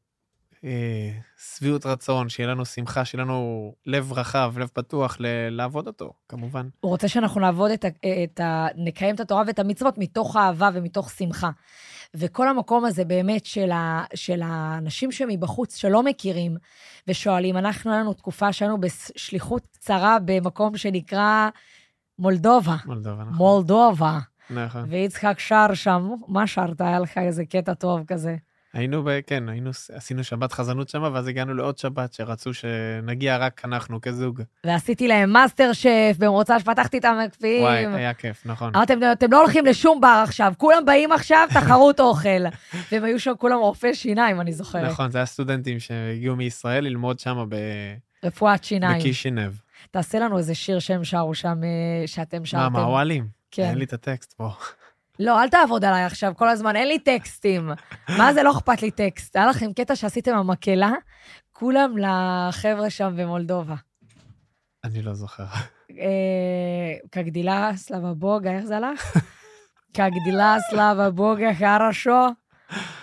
Speaker 1: אה, שביעות רצון, שיהיה לנו שמחה, שיהיה לנו לב רחב, לב פתוח ל- לעבוד אותו, כמובן.
Speaker 2: הוא רוצה שאנחנו נעבוד את ה, את ה... נקיים את התורה ואת המצוות מתוך אהבה ומתוך שמחה. וכל המקום הזה באמת של, ה, של האנשים שמבחוץ, שלא מכירים, ושואלים, אנחנו, היה לנו תקופה שהיינו בשליחות קצרה במקום שנקרא מולדובה.
Speaker 1: מולדובה, נכון.
Speaker 2: מולדובה.
Speaker 1: נכון.
Speaker 2: ויצחק שר שם, מה שרת? היה לך איזה קטע טוב כזה.
Speaker 1: היינו, ב, כן, היינו, עשינו שבת חזנות שם, ואז הגענו לעוד שבת שרצו שנגיע רק אנחנו כזוג.
Speaker 2: ועשיתי להם מאסטר שף, במרוצה שפתחתי את המקפיאים.
Speaker 1: וואי, היה כיף, נכון.
Speaker 2: אמרתם, אתם לא הולכים לשום בר עכשיו, כולם באים עכשיו, תחרות אוכל. והם היו שם כולם רופאי שיניים, אני זוכרת.
Speaker 1: נכון, זה היה סטודנטים שהגיעו מישראל ללמוד שם ב-
Speaker 2: רפואת שיניים.
Speaker 1: בקישינב.
Speaker 2: תעשה לנו איזה שיר שהם שרו שם, אה, שאתם
Speaker 1: מה,
Speaker 2: שרתם.
Speaker 1: מהאוהלים?
Speaker 2: כן.
Speaker 1: אין לי את הטקסט פה.
Speaker 2: לא, אל תעבוד עליי עכשיו כל הזמן, אין לי טקסטים. מה זה לא אכפת לי טקסט? היה לכם קטע שעשיתם המקהלה, כולם לחבר'ה שם במולדובה.
Speaker 1: אני לא זוכר.
Speaker 2: אה, כגדילה סלאבה בוגה, איך זה הלך? כגדילה סלאבה בוגה, חרשו?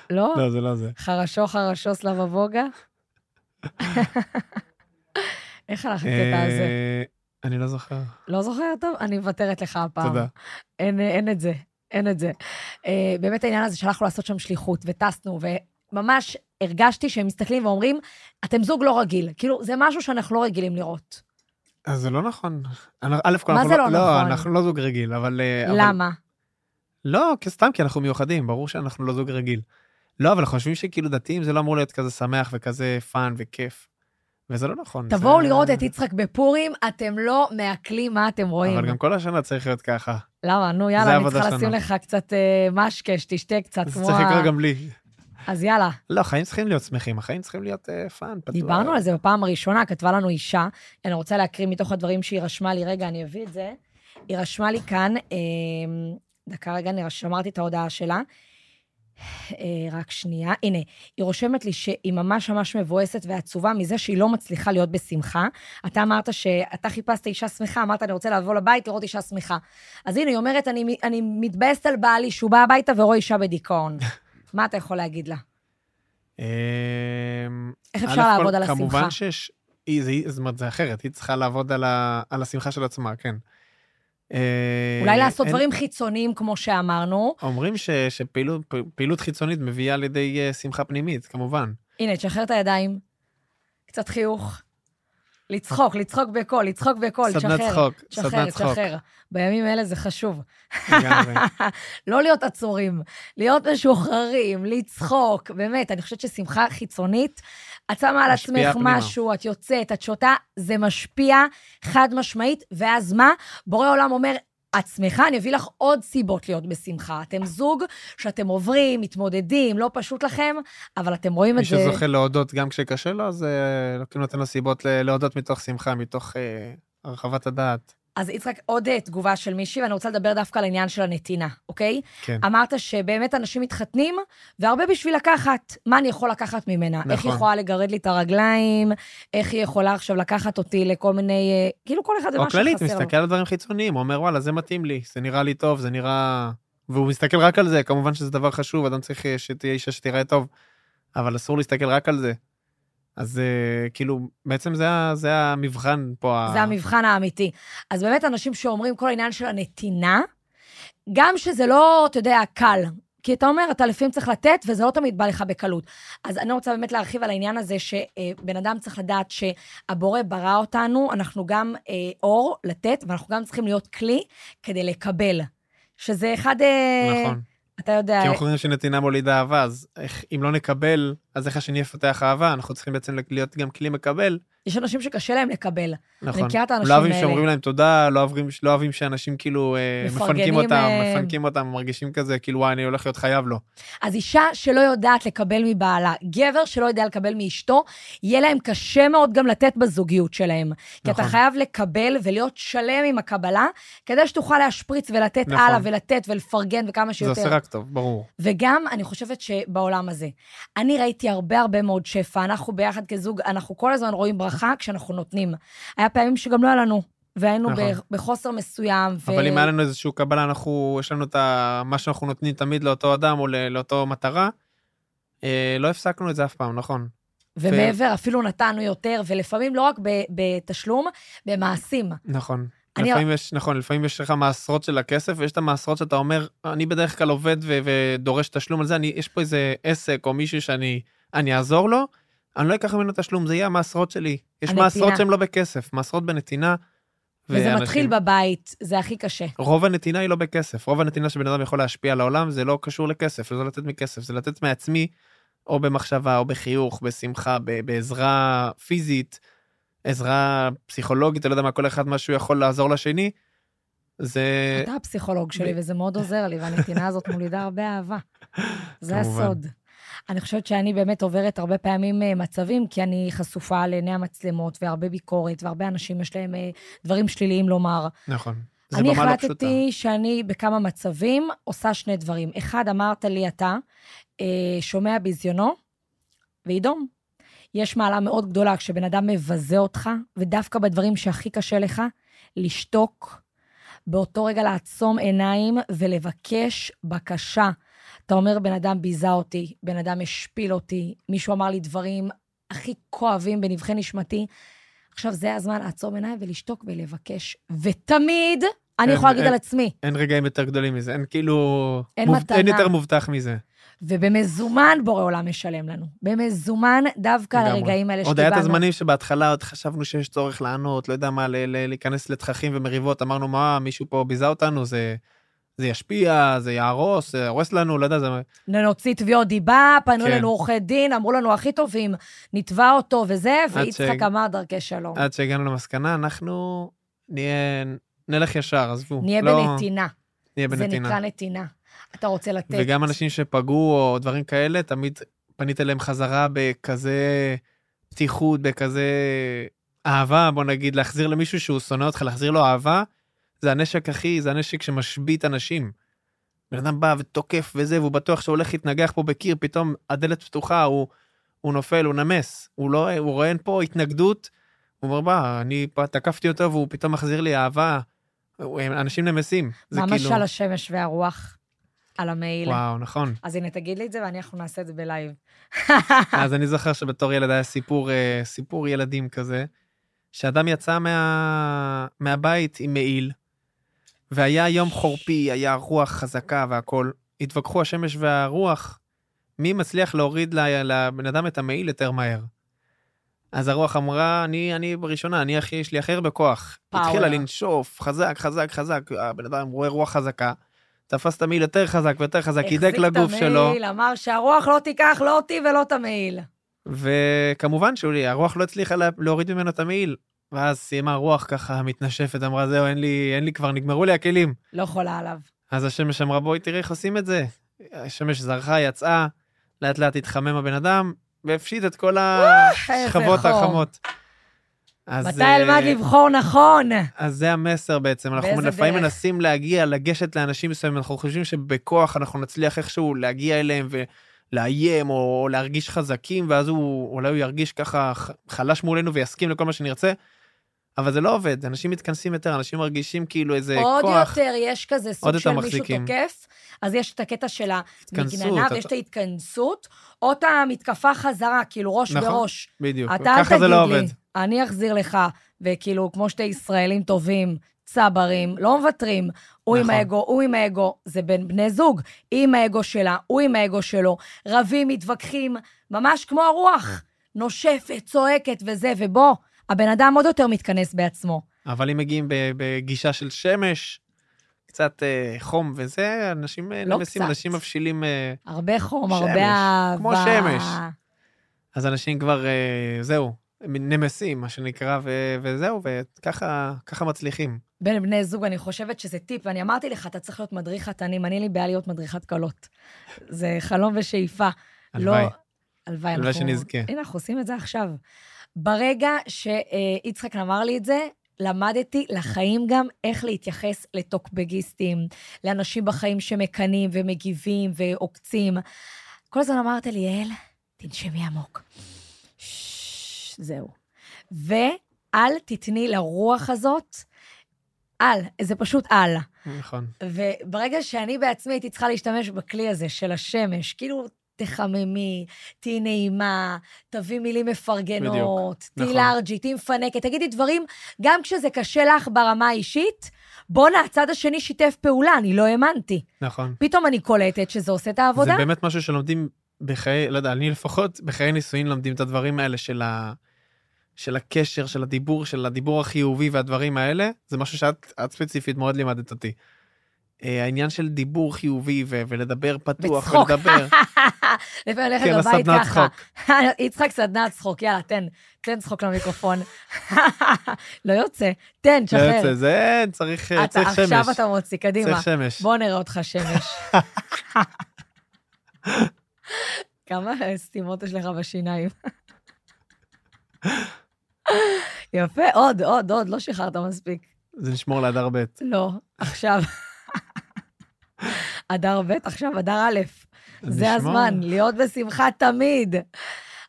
Speaker 2: לא?
Speaker 1: לא, זה לא זה.
Speaker 2: חרשו, חרשו, סלאבה בוגה? איך הלך הקטע הזה?
Speaker 1: אה, אני לא זוכר.
Speaker 2: לא זוכר טוב? אני מוותרת לך הפעם.
Speaker 1: תודה.
Speaker 2: אין, אין את זה, אין את זה. אה, באמת העניין הזה שהלכנו לעשות שם שליחות, וטסנו, וממש הרגשתי שהם מסתכלים ואומרים, אתם זוג לא רגיל. כאילו, זה משהו שאנחנו לא רגילים לראות.
Speaker 1: אז זה לא נכון. אני- א' כל
Speaker 2: מה זה לא נכון?
Speaker 1: לא, אנחנו לא זוג רגיל, אבל... אה, אבל-
Speaker 2: למה?
Speaker 1: לא, כי סתם כי אנחנו מיוחדים, ברור שאנחנו לא זוג רגיל. לא, אבל חושבים שכאילו דתיים זה לא אמור להיות כזה שמח וכזה fun וכיף. וזה לא נכון.
Speaker 2: תבואו
Speaker 1: זה-
Speaker 2: לראות את יצחק בפורים, אתם לא מעכלים מה אתם רואים.
Speaker 1: אבל גם כל השנה צריך להיות ככה.
Speaker 2: למה? נו,
Speaker 1: זה
Speaker 2: יאללה, אני צריכה לשים. לך קצת אה, משקה, שתשתה קצת,
Speaker 1: זה
Speaker 2: כמו
Speaker 1: צריך
Speaker 2: ה...
Speaker 1: לקרות גם לי.
Speaker 2: אז יאללה.
Speaker 1: לא, החיים צריכים להיות שמחים, החיים צריכים להיות אה, fun, פתוח.
Speaker 2: דיברנו על זה בפעם הראשונה, כתבה לנו אישה, אני רוצה להקריא מתוך הדברים שהיא רשמה לי, רגע, אני אביא את זה. היא רשמה לי כאן, אה, דקה רגע, אני שמרתי את ההודעה שלה. אה, רק שנייה, הנה, היא רושמת לי שהיא ממש ממש מבואסת ועצובה מזה שהיא לא מצליחה להיות בשמחה. אתה אמרת שאתה חיפשת אישה שמחה, אמרת, אני רוצה לבוא לבית לראות אישה שמחה. אז הנה, היא אומרת, אני, אני מתבאסת על בעלי שהוא בא הביתה ורואה אישה בדיכאון. מה אתה יכול להגיד לה?
Speaker 1: אמ,
Speaker 2: איך אפשר לעבוד על השמחה?
Speaker 1: כמובן שיש, זאת אומרת, זה אחרת, היא צריכה לעבוד על השמחה של עצמה, כן. אה,
Speaker 2: אולי לעשות
Speaker 1: אין-
Speaker 2: דברים חיצוניים, כמו שאמרנו.
Speaker 1: אומרים ש- שפעילות חיצונית מביאה לידי אה, שמחה פנימית, כמובן.
Speaker 2: הנה, תשחרר את הידיים. קצת חיוך. לצחוק, לצחוק בקול, לצחוק בקול, תשחרר.
Speaker 1: סדנת צחוק, סדנת צחוק.
Speaker 2: תשחרר. בימים האלה זה חשוב. לא להיות עצורים, להיות משוחררים, לצחוק. באמת, אני חושבת ששמחה חיצונית, את שמה על עצמך
Speaker 1: פנימה.
Speaker 2: משהו, את יוצאת, את שותה, זה משפיע חד משמעית, ואז מה? בורא עולם אומר, שמחה, אני אביא לך עוד סיבות להיות בשמחה. אתם זוג שאתם עוברים, מתמודדים, לא פשוט לכם, אבל אתם רואים
Speaker 1: מי
Speaker 2: את זה...
Speaker 1: שזוכה להודות גם כשקשה לו, אז אה, לוקחים נותן לו סיבות להודות מתוך שמחה, מתוך אה, הרחבת הדעת.
Speaker 2: אז יצחק, עוד אה, תגובה של מישהי, ואני רוצה לדבר דווקא על העניין של הנתינה, אוקיי?
Speaker 1: כן.
Speaker 2: אמרת שבאמת אנשים מתחתנים, והרבה בשביל לקחת. מה אני יכול לקחת ממנה? איך היא
Speaker 1: נכון.
Speaker 2: יכולה לגרד לי את הרגליים? איך היא יכולה עכשיו לקחת אותי לכל מיני... אה, כאילו כל אחד זה
Speaker 1: או
Speaker 2: מה
Speaker 1: כללית,
Speaker 2: שחסר לו.
Speaker 1: מסתכל על דברים חיצוניים, אומר, וואלה, זה מתאים לי, זה נראה לי טוב, זה נראה... והוא מסתכל רק על זה, כמובן שזה דבר חשוב, אדם צריך אה, שתהיה אישה שתיראה טוב, אבל אסור להסתכל רק על זה. אז אה, כאילו, בעצם זה, ה- זה המבחן פה. ה-
Speaker 2: זה המבחן האמיתי. אז באמת אנשים שאומרים כל העניין של הנתינה, גם שזה לא, אתה יודע, קל. כי אתה אומר, אתה לפעמים צריך לתת, וזה לא תמיד בא לך בקלות. אז אני רוצה באמת להרחיב על העניין הזה, שבן אדם צריך לדעת שהבורא ברא אותנו, אנחנו גם אה, אור לתת, ואנחנו גם צריכים להיות כלי כדי לקבל. שזה אחד... אה,
Speaker 1: נכון.
Speaker 2: אתה יודע,
Speaker 1: כי אנחנו חושבים שנתינה מולידה אהבה, אז איך, אם לא נקבל, אז איך השני יפתח אהבה? אנחנו צריכים בעצם להיות גם כלי מקבל.
Speaker 2: יש אנשים שקשה להם לקבל.
Speaker 1: נכון.
Speaker 2: מכירה את האנשים
Speaker 1: לא אוהבים
Speaker 2: האלה.
Speaker 1: שאומרים להם תודה, לא אוהבים, לא אוהבים שאנשים כאילו אה,
Speaker 2: מפרגנים,
Speaker 1: מפנקים אותם,
Speaker 2: אה,
Speaker 1: מפנקים אותם, מרגישים כזה, כאילו וואי, אני הולך להיות חייב לו.
Speaker 2: אז אישה שלא יודעת לקבל מבעלה, גבר שלא יודע לקבל מאשתו, יהיה להם קשה מאוד גם לתת בזוגיות שלהם. כי אתה
Speaker 1: נכון.
Speaker 2: חייב לקבל ולהיות שלם עם הקבלה, כדי שתוכל להשפריץ ולתת
Speaker 1: נכון.
Speaker 2: הלאה ולתת ולפרגן וכמה
Speaker 1: זה
Speaker 2: שיותר.
Speaker 1: עושה רק טוב, ברור.
Speaker 2: וגם, אני חושבת שבעולם הזה, אני ראיתי הרבה הרבה מאוד שפע, אנחנו ביחד כזוג, אנחנו כל הזמן רואים ברכה כשאנחנו נותנים. היה פעמים שגם לא היה לנו, והיינו
Speaker 1: נכון.
Speaker 2: בחוסר מסוים. ו-
Speaker 1: אבל אם היה לנו איזושהי קבלה, אנחנו, יש לנו את ה... מה שאנחנו נותנים תמיד לאותו אדם או ל- לאותו מטרה, אה, לא הפסקנו את זה אף פעם, נכון.
Speaker 2: ומעבר, אפילו נתנו יותר, ולפעמים לא רק ב- בתשלום, במעשים.
Speaker 1: נכון.
Speaker 2: אני-
Speaker 1: לפעמים יש, נכון, לפעמים יש לך מעשרות של הכסף, ויש את המעשרות שאתה אומר, אני בדרך כלל עובד ו- ודורש תשלום על זה, אני, יש פה איזה עסק או מישהו שאני אני אעזור לו, אני לא אקח ממנו תשלום, זה יהיה המעשרות שלי. יש
Speaker 2: הנתינה.
Speaker 1: מעשרות שהן לא בכסף, מעשרות בנתינה.
Speaker 2: וזה
Speaker 1: ואנשים-
Speaker 2: מתחיל בבית, זה הכי קשה.
Speaker 1: רוב הנתינה היא לא בכסף, רוב הנתינה שבן אדם יכול להשפיע על העולם זה לא קשור לכסף, זה לא לתת מכסף, זה לתת מעצמי, או במחשבה, או בחיוך, בשמחה, ב- בעזרה פיזית, עזרה פסיכולוגית, אני לא יודע מה, כל אחד מה שהוא יכול לעזור לשני, זה...
Speaker 2: אתה הפסיכולוג שלי,
Speaker 1: ב-
Speaker 2: וזה מאוד עוזר לי, והנתינה הזאת מולידה הרבה אהבה. זה. הסוד. אני חושבת שאני באמת עוברת הרבה פעמים אה, מצבים, כי אני חשופה לעיני המצלמות, והרבה ביקורת, והרבה אנשים יש להם אה, דברים שליליים לומר.
Speaker 1: נכון.
Speaker 2: אני
Speaker 1: לא.
Speaker 2: החלטתי שאני בכמה מצבים עושה שני דברים. אחד, אמרת לי אתה, אה, שומע ביזיונו, וידום. יש מעלה מאוד גדולה כשבן אדם מבזה אותך, ודווקא בדברים שהכי קשה לך, לשתוק, באותו רגע לעצום עיניים ולבקש בקשה. אתה אומר, בן אדם ביזה אותי, בן אדם השפיל אותי, מישהו אמר לי דברים הכי כואבים בנבחי נשמתי. עכשיו, זה הזמן לעצום עיניים ולשתוק ולבקש. ותמיד, אני יכולה להגיד על עצמי,
Speaker 1: אין רגעים יותר גדולים מזה, אין כאילו...
Speaker 2: אין
Speaker 1: מוב-
Speaker 2: מתנה.
Speaker 1: אין יותר מובטח מזה.
Speaker 2: ובמזומן בורא עולם משלם לנו. במזומן, דווקא על. הרגעים האלה
Speaker 1: עוד היה את
Speaker 2: שקיבלנו.
Speaker 1: הזמנים שבהתחלה עוד חשבנו שיש צורך לענות, לא יודע מה, להיכנס לתככים ומריבות, אמרנו, מה, מישהו פה ביזה אותנו, זה... זה ישפיע, זה יהרוס, זה הורס לנו, לא יודע, זה...
Speaker 2: נוציא תביעות דיבה, פנו
Speaker 1: כן.
Speaker 2: אלינו עורכי דין, אמרו לנו הכי טובים, נתבע אותו וזה, ויצחק
Speaker 1: ש-
Speaker 2: אמר דרכי שלום.
Speaker 1: עד שהגענו למסקנה, אנחנו נהיה, נלך ישר, עזבו.
Speaker 2: נהיה
Speaker 1: לא,
Speaker 2: בנתינה.
Speaker 1: נהיה
Speaker 2: זה
Speaker 1: בנתינה.
Speaker 2: נקרא נתינה. אתה רוצה לתת.
Speaker 1: וגם אנשים שפגעו או דברים כאלה, תמיד פנית אליהם חזרה בכזה פתיחות, בכזה אהבה, בוא נגיד, להחזיר למישהו שהוא שונא אותך, להחזיר לו אהבה, זה הנשק הכי, זה הנשק שמשבית אנשים. בן אדם בא ותוקף וזה, והוא בטוח שהוא הולך להתנגח פה בקיר, פתאום הדלת פתוחה, הוא, הוא נופל, הוא נמס. הוא לא, הוא רואה פה התנגדות, הוא אומר, בא, אני תקפתי אותו והוא פתאום מחזיר לי אהבה. אנשים נמסים. זה
Speaker 2: מה
Speaker 1: כאילו...
Speaker 2: משל השמש והרוח על המעיל?
Speaker 1: וואו, נכון.
Speaker 2: אז הנה, תגיד לי את זה ואנחנו נעשה את זה בלייב.
Speaker 1: אז אני זוכר שבתור ילד היה סיפור, אה, סיפור ילדים כזה, שאדם יצא מה, מהבית עם מעיל, והיה יום חורפי, היה רוח חזקה והכול. התווכחו השמש והרוח, מי מצליח להוריד לבן אדם את המעיל יותר מהר. אז הרוח אמרה, אני, אני בראשונה, אני הכי, יש לי הכי הרבה כוח.
Speaker 2: פאוור.
Speaker 1: התחילה לנשוף, חזק, חזק, חזק, הבן אדם רואה רוח חזקה, תפס את המעיל יותר חזק ויותר חזק, הידק לגוף
Speaker 2: החזיק את
Speaker 1: שלו.
Speaker 2: המעיל, אמר שהרוח לא תיקח לא אותי ולא את המעיל.
Speaker 1: וכמובן שולי, הרוח לא הצליחה לה- להוריד ממנו את המעיל. ואז סיימה הרוח ככה מתנשפת, אמרה, זהו, אין לי, אין לי כבר, נגמרו לי הכלים.
Speaker 2: לא חולה עליו.
Speaker 1: אז השמש אמרה, בואי תראי איך עושים את זה. השמש זרחה, יצאה, לאט לאט התחמם הבן אדם, והפשיט את כל השכבות. החמות. אז,
Speaker 2: מתי
Speaker 1: אה,
Speaker 2: אלמד לבחור נכון?
Speaker 1: אז זה המסר בעצם, אנחנו לפעמים
Speaker 2: דרך?
Speaker 1: מנסים להגיע, לגשת לאנשים מסוימים, אנחנו חושבים שבכוח אנחנו נצליח איכשהו להגיע אליהם ולאיים או להרגיש חזקים, ואז הוא, אולי הוא ירגיש ככה חלש מולנו ויסכים לכל מה שנרצה, אבל זה לא עובד, אנשים מתכנסים יותר, אנשים מרגישים כאילו איזה
Speaker 2: עוד
Speaker 1: כוח.
Speaker 2: יותר, יש כזה סוג
Speaker 1: עוד
Speaker 2: של מישהו. תוקף, אז יש את הקטע של המגננה, ויש את ההתכנסות, או את המתקפה חזרה, כאילו ראש
Speaker 1: נכון,
Speaker 2: בראש.
Speaker 1: בדיוק,
Speaker 2: אתה אל
Speaker 1: ככה זה לא
Speaker 2: לי,
Speaker 1: עובד.
Speaker 2: אני אחזיר לך, וכאילו, כמו שתי ישראלים טובים, צברים, לא מוותרים. הוא עם
Speaker 1: נכון.
Speaker 2: האגו, הוא עם האגו, זה בין בני זוג. היא עם האגו שלה, הוא עם האגו שלו. רבים, מתווכחים, ממש כמו הרוח. נושפת, צועקת וזה, ובוא, הבן אדם עוד יותר מתכנס בעצמו.
Speaker 1: אבל אם מגיעים בגישה של שמש, קצת אה, חום וזה, אנשים אה,
Speaker 2: לא
Speaker 1: נמסים,
Speaker 2: קצת.
Speaker 1: אנשים מבשילים, אה,
Speaker 2: הרבה חום,
Speaker 1: שמש,
Speaker 2: הרבה אהבה.
Speaker 1: כמו שמש. אז אנשים כבר, אה, זהו, נמסים, מה שנקרא, ו- וזהו, וככה ככה מצליחים.
Speaker 2: בין בני זוג, אני חושבת שזה טיפ, ואני אמרתי לך, אתה צריך להיות מדריך חתנים, אני לי בעיה להיות מדריכת קלות. זה חלום ושאיפה.
Speaker 1: הלוואי.
Speaker 2: לא, הלוואי,
Speaker 1: הלוואי
Speaker 2: אנחנו...
Speaker 1: שנזכה.
Speaker 2: הנה, אנחנו עושים את זה עכשיו. ברגע שיצחק אמר לי את זה, למדתי לחיים גם איך להתייחס לטוקבגיסטים, לאנשים בחיים שמקנאים ומגיבים ועוקצים. כל הזמן אמרת לי, יעל, תנשמי עמוק. ששש, זהו. ואל תתני לרוח הזאת, אל, זה פשוט אל.
Speaker 1: נכון.
Speaker 2: וברגע שאני בעצמי הייתי צריכה להשתמש בכלי הזה של השמש, כאילו, תחממי, תהיי נעימה, תביא מילים מפרגנות, תהיי
Speaker 1: נכון.
Speaker 2: לארג'ית, תהיי מפנקת, תגידי דברים, גם כשזה קשה לך ברמה האישית, בואנה, הצד השני שיתף פעולה, אני לא האמנתי.
Speaker 1: נכון.
Speaker 2: פתאום אני קולטת שזה עושה את העבודה.
Speaker 1: זה באמת משהו שלומדים בחיי, לא יודע, אני לפחות בחיי נישואין לומדים את הדברים האלה של, ה, של הקשר, של הדיבור, של הדיבור החיובי והדברים האלה, זה משהו שאת את ספציפית מאוד לימדת אותי. אה, העניין של דיבור חיובי ו- ולדבר פתוח
Speaker 2: וצחוק.
Speaker 1: ולדבר.
Speaker 2: לפעמים
Speaker 1: כן,
Speaker 2: הולכת בבית
Speaker 1: הסדנת
Speaker 2: ככה. יצחק, סדנת צחוק, יאללה, תן, תן צחוק למיקרופון. לא יוצא, תן,
Speaker 1: זה
Speaker 2: תשחרר.
Speaker 1: יוצא, זה צריך, אה,
Speaker 2: אתה-
Speaker 1: צריך שמש.
Speaker 2: עכשיו אתה מוציא, קדימה.
Speaker 1: צריך שמש.
Speaker 2: בוא נראה אותך שמש. כמה סתימות יש לך בשיניים. יפה, עוד, עוד, עוד, לא שחררת מספיק.
Speaker 1: זה נשמור להדר ב'.
Speaker 2: לא, עכשיו. אדר ב', עכשיו אדר א'. זה
Speaker 1: נשמור.
Speaker 2: הזמן, להיות בשמחה תמיד.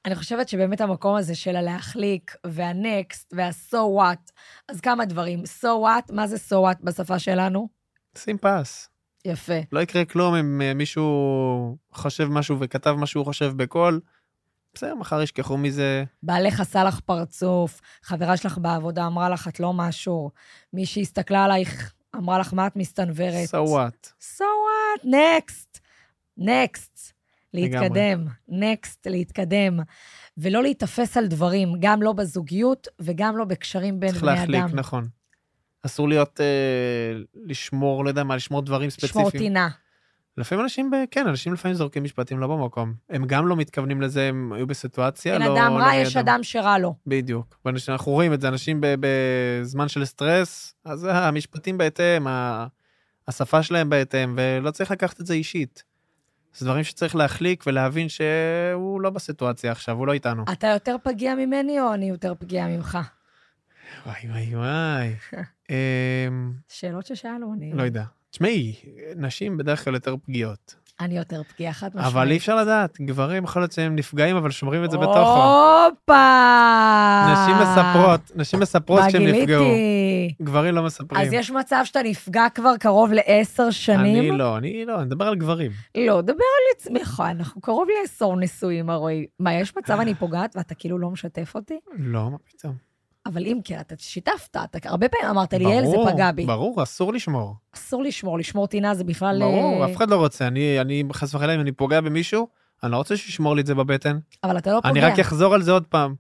Speaker 2: אני חושבת שבאמת המקום הזה של הלהחליק, והנקסט, וה-so what, אז כמה דברים. so what, מה זה so what בשפה שלנו?
Speaker 1: שים פס.
Speaker 2: יפה.
Speaker 1: לא יקרה כלום אם אה, מישהו חושב משהו וכתב מה שהוא חושב בקול. בסדר, מחר ישכחו מזה.
Speaker 2: בעלך עשה לך פרצוף, חברה שלך בעבודה אמרה לך, את לא משהו, מישהי הסתכלה עלייך, אמרה לך, מה את מסתנוורת?
Speaker 1: so what.
Speaker 2: So what? next. next. להתקדם. next, להתקדם. ולא להיתפס על דברים, גם לא בזוגיות וגם לא בקשרים בין
Speaker 1: צריך
Speaker 2: בני
Speaker 1: להחליק,
Speaker 2: אדם.
Speaker 1: נכון. אסור להיות, אה, לשמור, לא יודע מה, לשמור דברים
Speaker 2: לשמור
Speaker 1: ספציפיים.
Speaker 2: טינה.
Speaker 1: לפעמים אנשים, ב, כן, אנשים לפעמים זורקים משפטים לא במקום. הם גם לא מתכוונים לזה, הם היו בסיטואציה, לא...
Speaker 2: אדם
Speaker 1: לא
Speaker 2: רע. יש אדם שרע לו.
Speaker 1: בדיוק. ואנשים- אנחנו רואים את זה, אנשים בזמן של סטרס, אז המשפטים בהתאם, השפה שלהם בהתאם, ולא צריך לקחת את זה אישית. זה דברים שצריך להחליק ולהבין שהוא לא בסיטואציה עכשיו, הוא לא איתנו.
Speaker 2: אתה יותר פגיע ממני או אני יותר פגיעה ממך?
Speaker 1: וואי וואי וואי. אמ,
Speaker 2: שאלות ששאלו, אני...
Speaker 1: לא יודע. תשמעי, נשים בדרך כלל יותר פגיעות.
Speaker 2: אני יותר פגיעה, חד משמעית.
Speaker 1: אבל אי אפשר לדעת, גברים יכול להיות שהם נפגעים, אבל שומרים את זה בתוכו.
Speaker 2: הופה!
Speaker 1: נשים מספרות, נשים מספרות
Speaker 2: מה
Speaker 1: כשהם נפגעו. גברים לא מספרים.
Speaker 2: אז יש מצב שאתה נפגע כבר קרוב לעשר שנים?
Speaker 1: אני לא, אני לא, אני מדבר על גברים.
Speaker 2: לא, דבר על עצמך, אנחנו קרוב לעשור נשואים הרי. מה, יש מצב אני פוגעת ואתה כאילו לא משתף אותי?
Speaker 1: לא, מה פתאום.
Speaker 2: אבל אם כן, אתה שיתפת, אתה הרבה פעמים אמרת לי, יעל, זה פגע בי.
Speaker 1: ברור, אסור לשמור.
Speaker 2: אסור לשמור, לשמור טינה זה בכלל...
Speaker 1: ברור,
Speaker 2: אה,
Speaker 1: אף אחד לא רוצה. אני, אני חס וחלילה, אם אני פוגע במישהו, אני לא רוצה שישמור לי את זה בבטן.
Speaker 2: אבל אתה לא פוגע.
Speaker 1: אני רק אחזור על זה עוד פעם.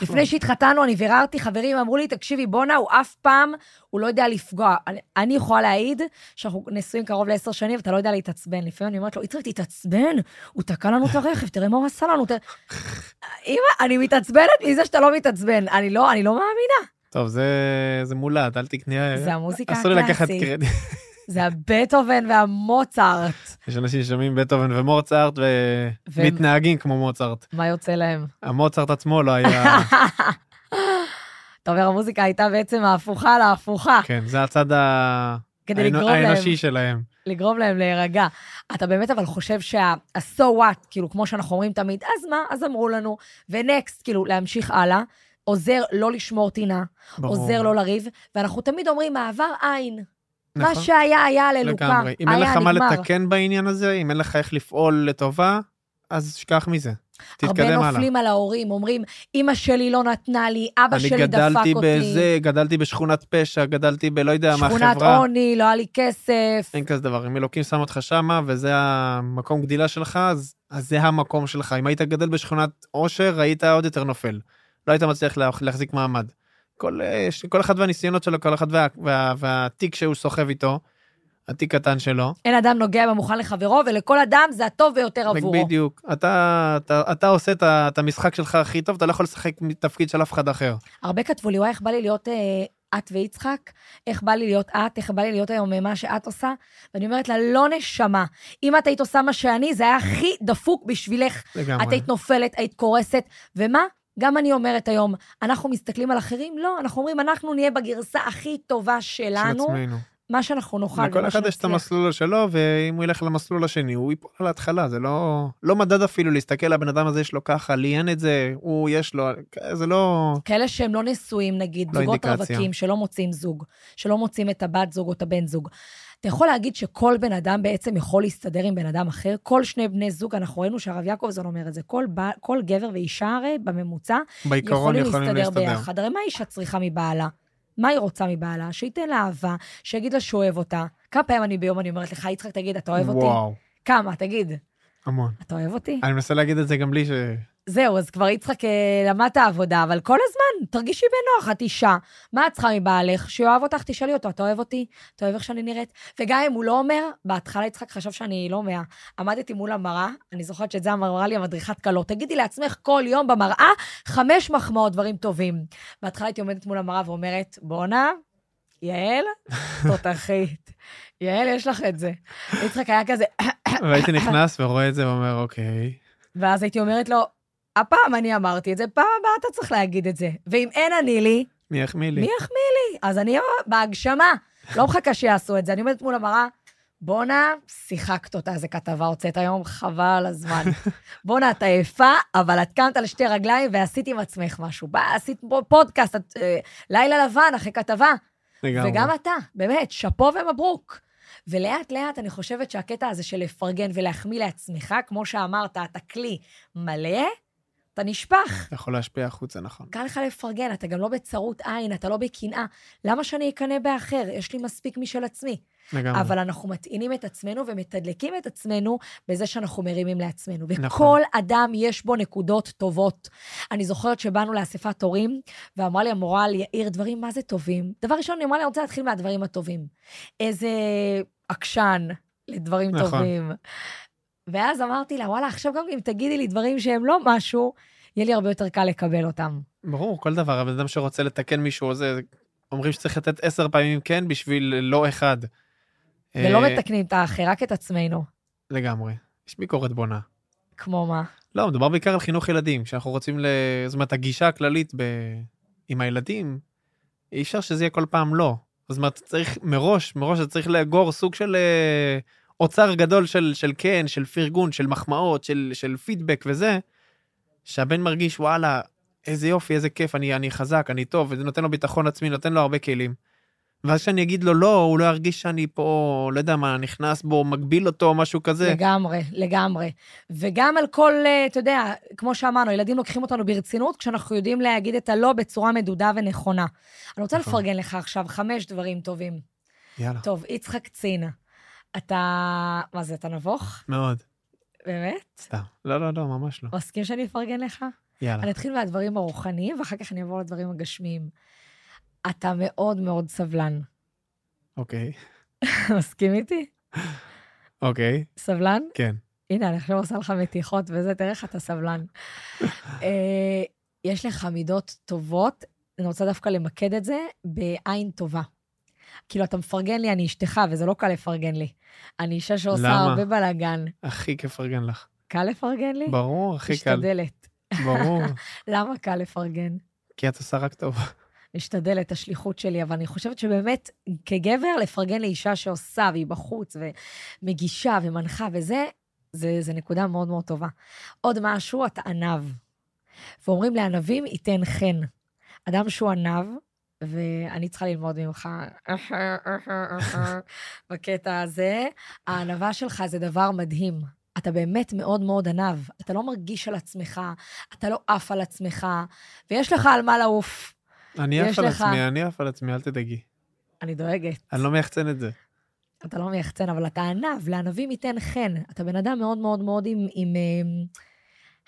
Speaker 2: לפני שהתחתנו, אני ביררתי, חברים אמרו לי, תקשיבי, בואנה, הוא אף פעם, הוא לא יודע לפגוע. אני, אני יכולה להעיד שאנחנו נשואים קרוב לעשר שנים, ואתה לא יודע להתעצבן. לפעמים אני אומרת לו, יצחק, תתעצבן, הוא תקע לנו את הרכב, תראה מה הוא עשה לנו. אמא, אני מתעצבנת מזה שאתה לא מתעצבן. אני לא, אני לא מאמינה.
Speaker 1: טוב, זה, זה מולד, אל תקני...
Speaker 2: זה המוזיקה
Speaker 1: אסור לי לקחת
Speaker 2: הקלאסית.
Speaker 1: קרדיט.
Speaker 2: זה הבטהובן והמוצרט.
Speaker 1: יש אנשים ששומעים בטהובן ומוצרט ומתנהגים כמו מוצרט.
Speaker 2: מה יוצא להם?
Speaker 1: המוצרט עצמו לא היה...
Speaker 2: אתה אומר, המוזיקה הייתה בעצם ההפוכה על ההפוכה,
Speaker 1: כן, זה הצד ה-
Speaker 2: כדי לגרום להם,
Speaker 1: האנושי שלהם.
Speaker 2: לגרום להם להירגע. אתה באמת אבל חושב שה-so what, כאילו, כמו שאנחנו אומרים תמיד, אז מה, אז אמרו לנו, ונקסט, כאילו, להמשיך הלאה, עוזר לא לשמור טינה,
Speaker 1: ברור.
Speaker 2: עוזר לא לריב, ואנחנו תמיד אומרים, מעבר עין. מה
Speaker 1: נכון.
Speaker 2: שהיה, היה ללוקה.
Speaker 1: לגמרי. אם אין לך מה. לתקן בעניין הזה, אם אין לך איך לפעול לטובה, אז שכח מזה.
Speaker 2: הרבה
Speaker 1: תתקדם הלאה.
Speaker 2: נופלים על ההורים, אומרים, אמא שלי לא נתנה לי, אבא
Speaker 1: אני
Speaker 2: שלי דפק
Speaker 1: גדלתי
Speaker 2: אותי.
Speaker 1: בזה, גדלתי בשכונת פשע, גדלתי בלא יודע מה,
Speaker 2: שכונת
Speaker 1: חברה.
Speaker 2: עוני, לא היה לי כסף.
Speaker 1: אין כזה דבר. אם אלוקים שם אותך שמה, וזה המקום גדילה שלך, אז, אז זה המקום שלך. אם היית גדל בשכונת עושר, היית עוד יותר נופל. לא היית מצליח לה- להחזיק מעמד. כל, אה, כל אחד והניסיונות שלו, כל אחד וה, וה, והתיק שהוא סוחב איתו, התיק קטן שלו.
Speaker 2: אין אדם נוגע במוכן לחברו, ולכל אדם זה הטוב ביותר עבורו.
Speaker 1: בדיוק. אתה, אתה, אתה עושה את את המשחק שלך הכי טוב, אתה לא יכול לשחק מתפקיד של אף אחד אחר.
Speaker 2: הרבה כתבו לי, וואי, איך בא לי להיות אה, את ויצחק? איך בא לי להיות את? איך בא לי להיות היום אה, מה שאת עושה? ואני אומרת לה, לא נשמה. אם את היית עושה מה שאני, זה היה הכי דפוק בשבילך.
Speaker 1: לגמרי.
Speaker 2: את היית נופלת, היית קורסת, ומה? גם אני אומרת היום, אנחנו מסתכלים על אחרים? לא, אנחנו אומרים, אנחנו נהיה בגרסה הכי טובה
Speaker 1: של
Speaker 2: שלנו,
Speaker 1: עצמנו.
Speaker 2: מה שאנחנו נוכל.
Speaker 1: לכל אחד יש את. המסלול שלו, ואם הוא ילך למסלול השני, הוא ייפול על ההתחלה, זה לא, לא מדד אפילו להסתכל, הבן אדם הזה יש לו ככה, לי אין את זה, הוא יש לו, זה לא...
Speaker 2: כאלה שהם לא נשואים, נגיד,
Speaker 1: לא
Speaker 2: זוגות
Speaker 1: אינדיקציה.
Speaker 2: רווקים שלא מוצאים זוג, שלא מוצאים את הבת זוג או את הבן זוג. אתה יכול להגיד שכל בן אדם בעצם יכול להסתדר עם בן אדם אחר? כל שני בני זוג, אנחנו ראינו שהרב יעקובזון אומר את זה, כל, בע- כל גבר ואישה הרי, בממוצע, יכולים
Speaker 1: יכולים
Speaker 2: להסתדר. ביחד. הרי מה אישה צריכה מבעלה? מה היא רוצה מבעלה? שייתן לה אהבה, שיגיד לה שהוא אוהב אותה. כמה פעמים אני ביום אני אומרת לך, יצחק, תגיד, אתה אוהב אותי?
Speaker 1: וואו,
Speaker 2: כמה? תגיד.
Speaker 1: המון.
Speaker 2: אתה אוהב אותי?
Speaker 1: אני מנסה להגיד את זה גם בלי ש...
Speaker 2: זהו, אז כבר יצחק אה, למד את העבודה, אבל כל הזמן, תרגישי בנוח, את אישה. מה את צריכה מבעלך? שהוא אוהב אותך, תשאלי אותו, אתה אוהב אותי? אתה אוהב איך שאני נראית? וגם אם הוא לא אומר, בהתחלה יצחק חשב שאני לא מאה. עמדתי מול המראה, אני זוכרת שאת זה אמרה לי המדריכת כלות, תגידי לעצמך כל יום במראה חמש מחמאות, דברים טובים. בהתחלה הייתי עומדת מול המראה ואומרת, בואנה, יעל, תותחית. יעל, יש לך את זה. יצחק היה כזה,
Speaker 1: והייתי נכנס ורואה את זה ואומר, אוקיי.
Speaker 2: ואז הייתי אומרת לו, הפעם אני אמרתי את זה, פעם הבאה אתה צריך להגיד את זה. ואם אין אני לי,
Speaker 1: מי יחמיא לי?
Speaker 2: מי יחמיא לי? אז אני בהגשמה. לא מחכה שיעשו את זה. אני עומדת מול המראה, בואנה, שיחקת אותה, איזה כתבה הוצאת היום, חבל הזמן. בואנה, את עייפה, אבל את קמת על שתי רגליים ועשית עם עצמך משהו. בא, עשית פודקאסט, את, אה, לילה לבן אחרי כתבה.
Speaker 1: לגמרי.
Speaker 2: וגם אתה, באמת, שאפו ומברוק. ולאט לאט אני חושבת שהקטע הזה של לפרגן ולהחמיא לעצמך, כמו שאמרת, אתה כלי מלא, אתה נשפך.
Speaker 1: אתה יכול להשפיע החוצה, נכון.
Speaker 2: קל לך לפרגן, אתה גם לא בצרות עין, אתה לא בקנאה. למה שאני אקנא באחר? יש לי מספיק משל עצמי.
Speaker 1: לגמרי.
Speaker 2: אבל אנחנו מטעינים את עצמנו ומתדלקים את עצמנו בזה שאנחנו מרימים לעצמנו. וכל
Speaker 1: נכון.
Speaker 2: אדם יש בו נקודות טובות. אני זוכרת שבאנו לאספת הורים, ואמרה לי המורה על יאיר דברים מה זה טובים. דבר ראשון, היא אמרה לי, אני רוצה להתחיל מהדברים הטובים. איזה עקשן לדברים
Speaker 1: נכון.
Speaker 2: טובים. ואז אמרתי לה, וואלה, עכשיו גם אם תגידי לי דברים שהם לא משהו, יהיה לי הרבה יותר קל לקבל אותם.
Speaker 1: ברור, כל דבר, הבן אדם שרוצה לתקן מישהו, זה... אומרים שצריך לתת עשר פעמים כן בשביל לא אחד.
Speaker 2: ולא
Speaker 1: אה,
Speaker 2: מתקנים את האחר, רק את עצמנו.
Speaker 1: לגמרי. יש ביקורת בונה.
Speaker 2: כמו מה?
Speaker 1: לא, מדובר בעיקר על חינוך ילדים, שאנחנו רוצים ל... זאת אומרת, הגישה הכללית ב... עם הילדים, אי אפשר שזה יהיה כל פעם לא. זאת אומרת, צריך מראש, מראש אתה צריך לאגור סוג של אה, אוצר גדול של, של כן, של פרגון, של מחמאות, של, של פידבק וזה, שהבן מרגיש, וואלה, איזה יופי, איזה כיף, אני, אני חזק, אני טוב, וזה נותן לו ביטחון עצמי, נותן לו הרבה כלים. ואז כשאני אגיד לו לא, הוא לא ירגיש שאני פה, לא יודע מה, נכנס בו, מגביל אותו, משהו כזה.
Speaker 2: לגמרי, לגמרי. וגם על כל, אה, אתה יודע, כמו שאמרנו, ילדים לוקחים אותנו ברצינות כשאנחנו יודעים להגיד את הלא בצורה מדודה ונכונה. אני רוצה
Speaker 1: נכון.
Speaker 2: לפרגן לך עכשיו חמש דברים טובים.
Speaker 1: יאללה,
Speaker 2: טוב, יצחק צין, אתה... מה זה, אתה נבוך?
Speaker 1: מאוד.
Speaker 2: באמת?
Speaker 1: סתם. לא, לא, לא, ממש לא.
Speaker 2: מסכים שאני אפרגן לך?
Speaker 1: יאללה.
Speaker 2: אני אתחיל מהדברים הרוחניים, ואחר כך אני אעבור לדברים הגשמיים. אתה מאוד מאוד סבלן.
Speaker 1: אוקיי.
Speaker 2: מסכים איתי?
Speaker 1: אוקיי,
Speaker 2: סבלן?
Speaker 1: כן.
Speaker 2: הנה, אני עכשיו עושה לך מתיחות וזה, תראה איך אתה סבלן. אה, יש לך מידות טובות, אני רוצה דווקא למקד את זה בעין טובה. כאילו, אתה מפרגן לי, אני אשתך, וזה לא קל לפרגן לי. אני אישה שעושה
Speaker 1: למה?
Speaker 2: הרבה בלאגן.
Speaker 1: הכי כיף לפרגן לך.
Speaker 2: קל לפרגן לי?
Speaker 1: ברור, הכי קל.
Speaker 2: משתדלת.
Speaker 1: ברור.
Speaker 2: למה קל לפרגן?
Speaker 1: כי את עושה רק טוב.
Speaker 2: משתדלת, השליחות שלי, אבל אני חושבת שבאמת, כגבר, לפרגן לאישה שעושה, והיא בחוץ, ומגישה, ומנחה, וזה, זה, זה נקודה מאוד מאוד טובה. עוד משהו, אתה ענב. ואומרים לענבים, ייתן חן. אדם שהוא ענב, ואני צריכה ללמוד ממך בקטע הזה, הענווה שלך זה דבר מדהים. אתה באמת מאוד מאוד ענב. אתה לא מרגיש על עצמך, אתה לא עף על עצמך, ויש לך על מה לעוף.
Speaker 1: אני עף על
Speaker 2: לך-
Speaker 1: עצמי, אני עף על עצמי, אל תדאגי.
Speaker 2: אני דואגת.
Speaker 1: אני לא מייחצן את זה.
Speaker 2: אתה לא מייחצן, אבל אתה ענב, לענבים ייתן חן. אתה בן אדם מאוד מאוד מאוד עם... עם um,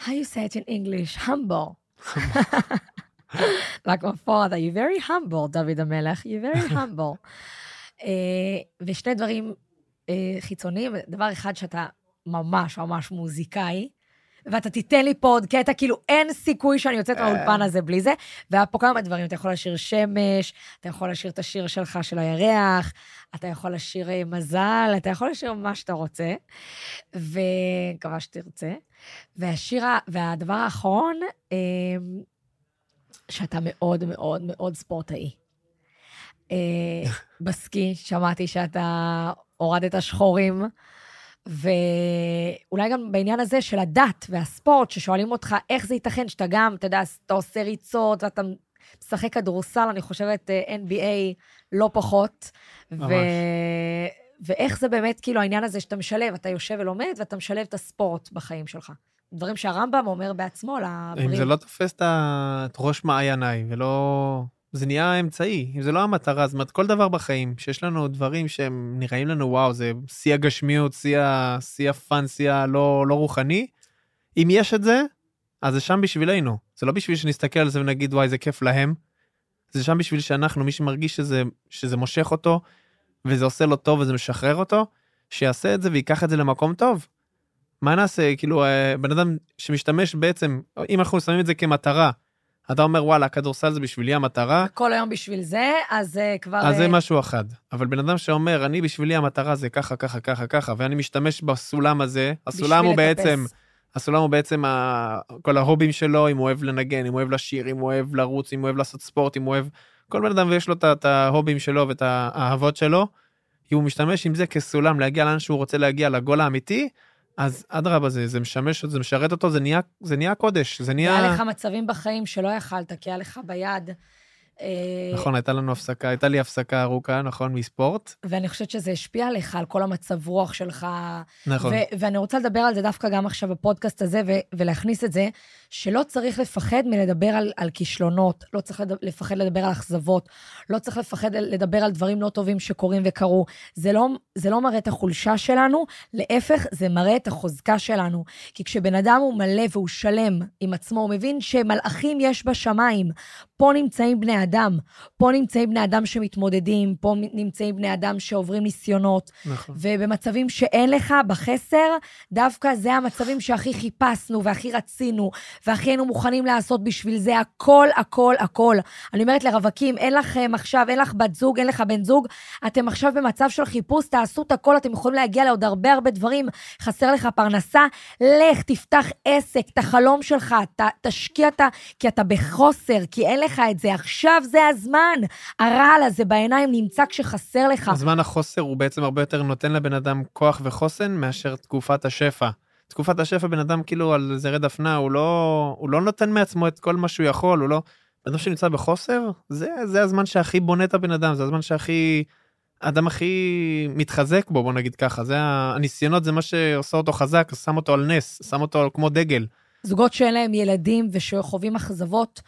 Speaker 2: how you say it in English? humble. like my father, you're very humble, דוד המלך, you're very humble. uh, ושני דברים אה, חיצוניים, דבר אחד שאתה ממש ממש מוזיקאי, ואתה תיתן לי פה עוד קטע, כאילו אין סיכוי שאני יוצאת
Speaker 1: אה.
Speaker 2: מהאולפן הזה בלי זה. והיה פה כמה דברים, אתה יכול לשיר שמש, אתה יכול לשיר את השיר שלך של הירח, אתה יכול לשיר אה, מזל, אתה יכול לשיר מה שאתה רוצה, ומקווה שתרצה. והשיר, והדבר האחרון, שאתה מאוד מאוד מאוד ספורטאי. אה, בסקי, שמעתי שאתה הורדת שחורים, ואולי גם בעניין הזה של הדת והספורט, ששואלים אותך איך זה ייתכן שאתה גם, אתה יודע, אתה עושה ריצות ואתה משחק כדורסל, אני חושבת אה, NBA לא פחות.
Speaker 1: ממש.
Speaker 2: ואיך זה באמת, כאילו, העניין הזה שאתה משלב, אתה יושב ולומד ואתה משלב את הספורט בחיים שלך. דברים שהרמב"ם אומר בעצמו לבריאים.
Speaker 1: אם זה לא תופס את ראש מעייניי ולא... זה נהיה אמצעי, אם זה לא המטרה, זאת אומרת, כל דבר בחיים, שיש לנו דברים שהם נראים לנו, וואו, זה שיא הגשמיות, שיא הפאן, שיא הלא לא רוחני, אם יש את זה, אז זה שם בשבילנו. זה לא בשביל שנסתכל על זה ונגיד, וואי, זה כיף להם. זה שם בשביל שאנחנו, מי שמרגיש שזה, שזה מושך אותו, וזה עושה לו טוב וזה משחרר אותו, שיעשה את זה ויקח את זה למקום טוב. מה נעשה, כאילו, אה, בן אדם שמשתמש בעצם, אם אנחנו שמים את זה כמטרה, אתה אומר, וואלה, הכדורסל זה בשבילי המטרה,
Speaker 2: כל היום בשביל זה, אז אה, כבר...
Speaker 1: אז זה
Speaker 2: אה,
Speaker 1: משהו אחד. אבל בן אדם שאומר, אני בשבילי המטרה זה ככה, ככה, ככה, ככה, ואני משתמש בסולם הזה, הסולם הוא
Speaker 2: לטפס.
Speaker 1: בעצם, הסולם הוא בעצם ה... כל ההובים שלו, אם הוא אוהב לנגן, אם הוא אוהב לשיר, אם הוא אוהב לרוץ, אם הוא אוהב לעשות ספורט, אם הוא אוהב... כל בן אדם ויש לו את ההובים שלו ואת האהבות שלו, אם הוא משתמש עם זה כסולם להגיע לאן שהוא רוצה להגיע, לגול האמיתי, אז אדרבה, זה, זה משמש, זה משרת אותו, זה נהיה, זה נהיה קודש, זה נהיה...
Speaker 2: היה לך מצבים בחיים שלא יכלת, כי היה לך ביד. אה,
Speaker 1: נכון, הייתה לנו הפסקה, הייתה לי הפסקה ארוכה, נכון, מספורט.
Speaker 2: ואני חושבת שזה השפיע עליך, על כל המצב רוח שלך.
Speaker 1: נכון.
Speaker 2: ואני רוצה לדבר על זה דווקא גם עכשיו בפודקאסט הזה, ולהכניס את זה, שלא צריך לפחד מלדבר על, על כישלונות, לא צריך לד- לפחד לדבר על אכזבות, לא צריך לפחד לדבר על דברים לא טובים שקורים וקרו. זה לא, זה לא מראה את החולשה שלנו, להפך, זה מראה את החוזקה שלנו. כי כשבן אדם הוא מלא והוא שלם עם עצמו, הוא מבין שמלאכים יש בשמיים. פה נמצאים בני אדם, פה נמצאים בני אדם שמתמודדים, פה נמצאים בני אדם שעוברים ניסיונות,
Speaker 1: נכון.
Speaker 2: ובמצבים שאין לך, בחסר, דווקא זה המצבים שהכי חיפשנו והכי רצינו, והכי היינו מוכנים לעשות בשביל זה הכל, הכל, הכל. אני אומרת לרווקים, אין לכם עכשיו, אין לך בת זוג, אין לך בן זוג, אתם עכשיו במצב של חיפוש, תעשו את הכל, אתם יכולים להגיע לעוד הרבה הרבה דברים. חסר לך פרנסה, לך, תפתח עסק, את החלום שלך, ת, תשקיע את ה... כי אתה בחוסר, כי אין לך את זה. עכשיו זה הזמן. הרעל הזה בעיניים נמצא כשחסר לך.
Speaker 1: הזמן החוסר הוא בעצם הרבה יותר נותן לבן אדם כוח וחוסן מאשר תקופת השפע. תקופת השפע בן אדם כאילו על זרי דפנה הוא לא הוא לא נותן מעצמו את כל מה שהוא יכול הוא לא. בן אדם שנמצא בחוסר זה זה הזמן שהכי בונה את הבן אדם זה הזמן שהכי. האדם הכי מתחזק בו בוא נגיד ככה זה הניסיונות זה מה שעושה אותו חזק שם אותו על נס שם אותו כמו דגל.
Speaker 2: זוגות שאין להם ילדים ושחווים אכזבות.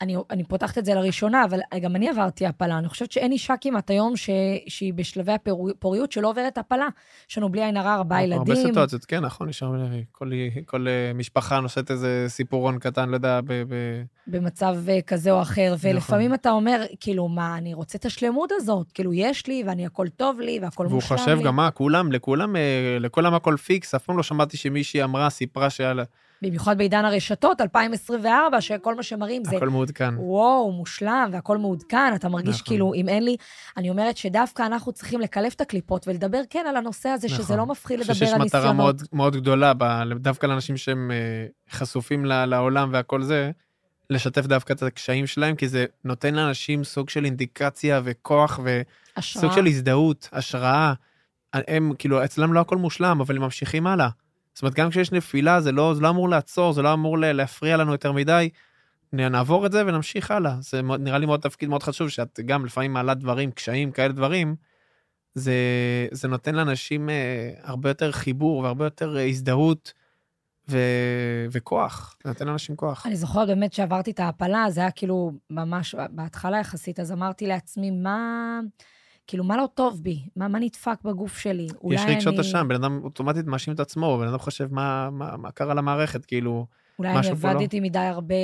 Speaker 2: אני, אני פותחת את זה לראשונה, אבל גם אני עברתי הפלה. אני חושבת שאין אישה כמעט היום ש, שהיא בשלבי הפוריות שלא עוברת הפלה. יש לנו בלי עין הרע ארבעה ילדים.
Speaker 1: הרבה סיטואציות כן נכון יש כל כל אה, משפחה נושאת איזה סיפורון קטן לא יודע. ב, ב...
Speaker 2: במצב אה, כזה או אחר, ולפעמים אתה אומר, כאילו, מה, אני רוצה את השלמות הזאת, כאילו, יש לי, ואני, הכל טוב לי, והכל
Speaker 1: והוא
Speaker 2: מושלם לי.
Speaker 1: חושב גם מה כולם לכולם אה, לכולם הכל פיקס אף פעם לא שמעתי שמישהי אמרה סיפרה שעל
Speaker 2: במיוחד בעידן הרשתות, 2024, שכל מה שמראים זה,
Speaker 1: הכל מעודכן.
Speaker 2: וואו, מושלם, והכל מעודכן, אתה מרגיש
Speaker 1: נכון.
Speaker 2: כאילו, אם אין לי, אני אומרת שדווקא אנחנו צריכים לקלף את הקליפות ולדבר כן על הנושא הזה, שזה
Speaker 1: נכון.
Speaker 2: לא מפחיד
Speaker 1: אני חושב
Speaker 2: לדבר
Speaker 1: שיש
Speaker 2: על
Speaker 1: מטרה
Speaker 2: ניסיונות.
Speaker 1: מאוד מאוד גדולה ב- דווקא לאנשים שהם אה, חשופים לעולם והכל זה. לשתף דווקא את הקשיים שלהם כי זה נותן לאנשים סוג של אינדיקציה וכוח
Speaker 2: השראה.
Speaker 1: וסוג של הזדהות השראה. הם כאילו אצלם לא הכל מושלם אבל הם ממשיכים הלאה. זאת אומרת גם כשיש נפילה זה לא זה לא אמור לעצור זה לא אמור להפריע לנו יותר מדי. נעבור את זה ונמשיך הלאה זה נראה לי מאוד תפקיד מאוד חשוב שאת גם לפעמים מעלה דברים קשיים כאלה דברים. זה זה נותן לאנשים אה, הרבה יותר חיבור והרבה יותר אה, הזדהות ו... וכוח זה נותן לאנשים כוח.
Speaker 2: אני זוכרת באמת שעברתי את ההעפלה, זה היה כאילו ממש בהתחלה יחסית, אז אמרתי לעצמי, מה... כאילו, מה לא טוב בי? מה, מה נדפק בגוף שלי? אולי
Speaker 1: יש רגשות
Speaker 2: אני...
Speaker 1: אשם בן אדם אוטומטית מאשים את עצמו בן אדם חושב מה מה, מה קרה למערכת כאילו
Speaker 2: אולי אני
Speaker 1: פה לא.
Speaker 2: עבדתי מדי הרבה,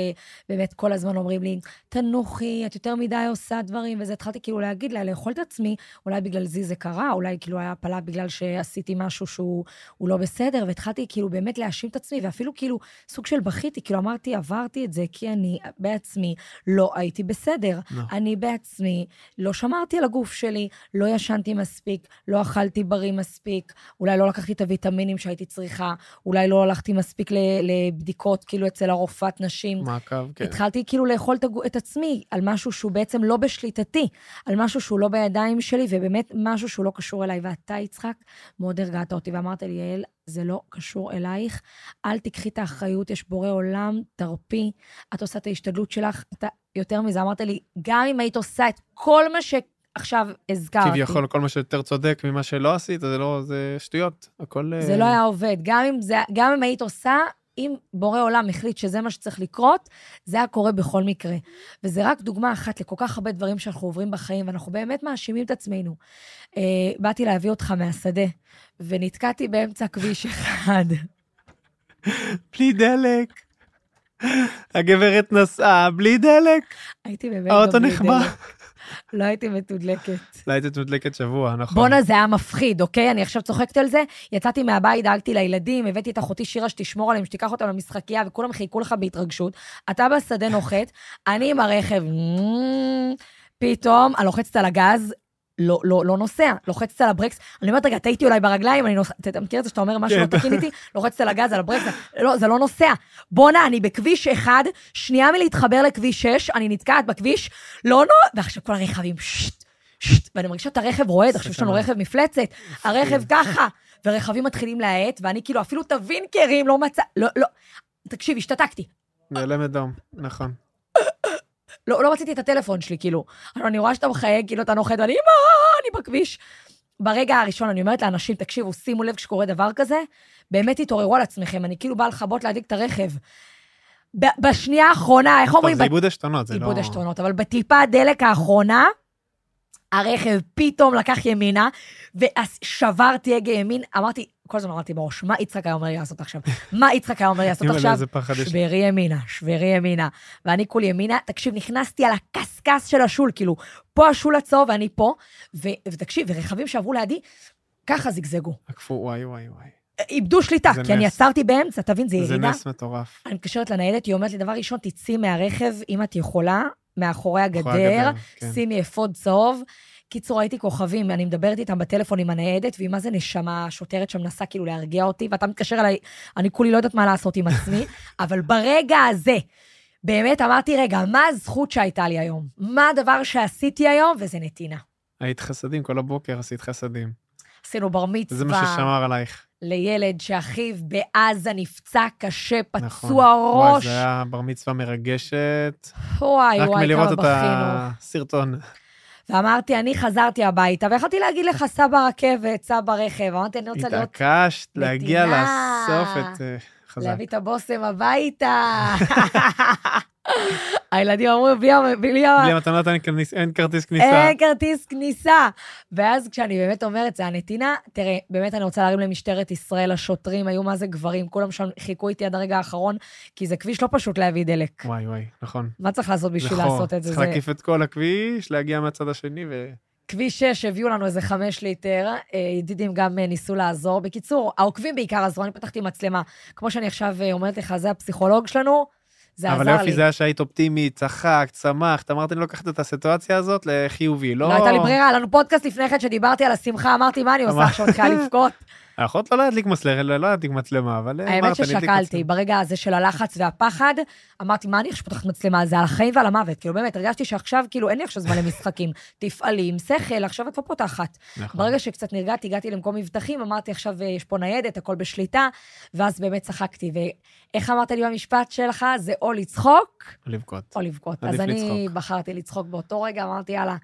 Speaker 2: באמת כל הזמן אומרים לי, תנוחי, את יותר מדי עושה דברים, וזה התחלתי כאילו להגיד לה, לאכול את עצמי, אולי בגלל זה זה קרה, אולי כאילו היה הפלה בגלל שעשיתי משהו שהוא הוא לא בסדר, והתחלתי כאילו באמת להאשים את עצמי, ואפילו כאילו סוג של בכיתי, כאילו אמרתי, עברתי את זה כי אני בעצמי לא הייתי בסדר.
Speaker 1: לא.
Speaker 2: אני בעצמי לא שמרתי על הגוף שלי, לא ישנתי מספיק, לא אכלתי בריא מספיק, אולי לא לקחתי את הוויטמינים שהייתי צריכה, אולי לא הלכתי מספיק ל- כאילו אצל הרופאת נשים.
Speaker 1: מעקב, כן.
Speaker 2: התחלתי כאילו לאכול את, עצמי על משהו שהוא בעצם לא בשליטתי, על משהו שהוא לא בידיים שלי, ובאמת משהו שהוא לא קשור אליי. ואתה, יצחק, מאוד הרגעת אותי, ואמרת לי, יעל, זה לא קשור אלייך, אל תיקחי את האחריות, יש בורא עולם, תרפי, את עושה את ההשתדלות שלך. אתה, יותר מזה, אמרת לי, גם אם היית עושה את כל מה שעכשיו הזכרתי,
Speaker 1: כביכול כל מה שיותר צודק ממה שלא עשית, זה לא, זה שטויות. הכל...
Speaker 2: זה
Speaker 1: אה,
Speaker 2: לא היה עובד. גם אם, זה, גם אם היית עושה, אם בורא עולם החליט שזה מה שצריך לקרות, זה היה קורה בכל מקרה. וזה רק דוגמה אחת לכל כך הרבה דברים שאנחנו עוברים בחיים, ואנחנו באמת מאשימים את עצמנו. אה, באתי להביא אותך מהשדה, ונתקעתי באמצע כביש אחד.
Speaker 1: בלי דלק. הגברת נסעה בלי דלק.
Speaker 2: הייתי באמת
Speaker 1: האוטו
Speaker 2: בלי
Speaker 1: נחבא.
Speaker 2: לא הייתי מתודלקת.
Speaker 1: לא הייתי מדלקת שבוע, נכון.
Speaker 2: בואנה, זה היה מפחיד, אוקיי? אני עכשיו צוחקת על זה. יצאתי מהבית, דאגתי לילדים, הבאתי את אחותי שירה שתשמור עליהם, שתיקח אותם למשחקייה, וכולם חיכו לך בהתרגשות. אתה בשדה נוחת, אני עם הרכב, פתאום, אני לוחצת על הגז, לא, לא, לא נוסע, לוחצת על הברקס, אני אומרת, רגע, טעיתי אולי ברגליים, אני נוס... אתה מכיר את זה שאתה אומר משהו
Speaker 1: כן.
Speaker 2: לא תקין איתי? לוחצת על הגז, על הברקס, לא, זה לא נוסע. בואנה, אני בכביש אחד, שנייה מלהתחבר לכביש 6, אני נתקעת בכביש, לא נו... ועכשיו כל הרכבים, שט, שט, ואני מרגישה את הרכב רועד, עכשיו יש לנו. רכב מפלצת, הרכב ככה, ורכבים מתחילים להאט, ואני כאילו, אפילו את הווינקרים לא מצא... לא, לא. תקשיב, השתתקתי.
Speaker 1: נעלמת דום, נכון.
Speaker 2: לא, לא רציתי את הטלפון שלי, כאילו. אני רואה שאתה מחייג, כאילו אתה נוחת, ואני, אמא, אני בכביש. ברגע הראשון אני אומרת לאנשים, תקשיבו, שימו לב כשקורה דבר כזה, באמת תתעוררו על עצמכם, אני כאילו באה לכבות להדליק את הרכב. בשנייה האחרונה, איך
Speaker 1: טוב,
Speaker 2: אומרים?
Speaker 1: זה עיבוד עשתונות, זה לא...
Speaker 2: איבוד עשתונות, אבל בטיפה הדלק האחרונה, הרכב פתאום לקח ימינה, ושברתי הגה ימין, אמרתי, כל הזמן אמרתי בראש, מה יצחק היה אומר לי לעשות עכשיו? מה יצחק היה אומר לי לעשות עכשיו? שברי ימינה, שברי ימינה. ואני כולי ימינה, תקשיב, נכנסתי על הקשקש של השול, כאילו, פה השול הצהוב ואני פה, ו- ותקשיב, ורכבים שעברו לידי, ככה זגזגו.
Speaker 1: עקפו, וואי, וואי, וואי.
Speaker 2: איבדו שליטה,
Speaker 1: זה
Speaker 2: כי אני
Speaker 1: נס.
Speaker 2: עצרתי באמצע, תבין, זה
Speaker 1: זה
Speaker 2: ירידה.
Speaker 1: נס מטורף.
Speaker 2: אני מתקשרת לניידת, היא אומרת לי, דבר ראשון, תצאי מהרכב, אם את יכולה, מאחורי הגדר,
Speaker 1: הגדר, כן.
Speaker 2: שימי אפוד צהוב. קיצור, הייתי כוכבים, אני מדברת איתם בטלפון עם הניידת, והיא מה זה נשמה, השוטרת שם מנסה כאילו להרגיע אותי, ואתה מתקשר אליי, אני כולי לא יודעת מה לעשות עם עצמי, אבל ברגע הזה, באמת אמרתי, רגע, מה הזכות שהייתה לי היום? מה הדבר שעשיתי היום? וזה נתינה.
Speaker 1: היית חסדים, כל הבוקר עשית חסדים.
Speaker 2: עשינו בר מצווה.
Speaker 1: זה מה ששמר עלייך.
Speaker 2: לילד שאחיו בעזה נפצע קשה,
Speaker 1: נכון.
Speaker 2: פצוע
Speaker 1: וואי,
Speaker 2: ראש.
Speaker 1: זה היה בר מצווה מרגשת.
Speaker 2: וואי,
Speaker 1: רק
Speaker 2: וואי,
Speaker 1: מלראות
Speaker 2: כמה
Speaker 1: את
Speaker 2: בכינו.
Speaker 1: הסרטון.
Speaker 2: ואמרתי, אני חזרתי הביתה, ויכולתי להגיד לך, סע ברכבת, סע ברכב. אמרתי, אני רוצה להיות...
Speaker 1: התעקשת להגיע. לאסוף את אה, חזק.
Speaker 2: להביא את הבושם הביתה. הילדים אמרו, בלי
Speaker 1: המתנות אין כרטיס כניסה.
Speaker 2: אין כרטיס כניסה. ואז כשאני באמת אומרת, זה הנתינה, תראה, באמת אני רוצה להרים למשטרת ישראל, השוטרים היו מה זה גברים, כולם שם חיכו איתי עד הרגע האחרון, כי זה כביש לא פשוט להביא דלק.
Speaker 1: וואי, וואי, נכון.
Speaker 2: מה צריך לעשות בשביל
Speaker 1: חור.
Speaker 2: לעשות את זה?
Speaker 1: צריך. להקיף את כל הכביש, להגיע מהצד השני ו...
Speaker 2: כביש 6 הביאו לנו איזה חמש ליטר, אה, ידידים גם אה, ניסו לעזור. בקיצור, העוקבים בעיקר עזרו, אני פתחתי מצלמה. כמו שאני עכשיו אה, אומרת לך, זה הפסיכולוג שלנו, זה
Speaker 1: אבל
Speaker 2: עזר לי.
Speaker 1: זה היה שהיית אופטימית, צחקת, שמחת, אמרת, אני לוקחת את הסיטואציה הזאת לחיובי, לא...
Speaker 2: לא הייתה לי ברירה, היה לנו פודקאסט לפני כן שדיברתי על השמחה, אמרתי, מה אני עושה עכשיו, מתחילה לבכות.
Speaker 1: יכולת לא להדליק מצלמה, לא להדליק מצלמה, אבל אה,
Speaker 2: האמת ששקלתי. ברגע הזה של הלחץ והפחד, אמרתי, מה אני עכשיו פותחת מצלמה? זה על החיים ועל המוות. כאילו, באמת, הרגשתי שעכשיו, כאילו, אין לי עכשיו זמן למשחקים. תפעלי עם שכל, עכשיו את לא פותחת.
Speaker 1: נכון.
Speaker 2: ברגע שקצת נרגעתי, הגעתי למקום מבטחים, אמרתי, עכשיו אה, יש פה ניידת, הכל בשליטה, ואז באמת צחקתי. ואיך אמרת לי במשפט שלך? זה או לצחוק
Speaker 1: לבכות.
Speaker 2: או לבכות. אז אני. בחרתי לצחוק באותו רגע, אמרתי, יאללה,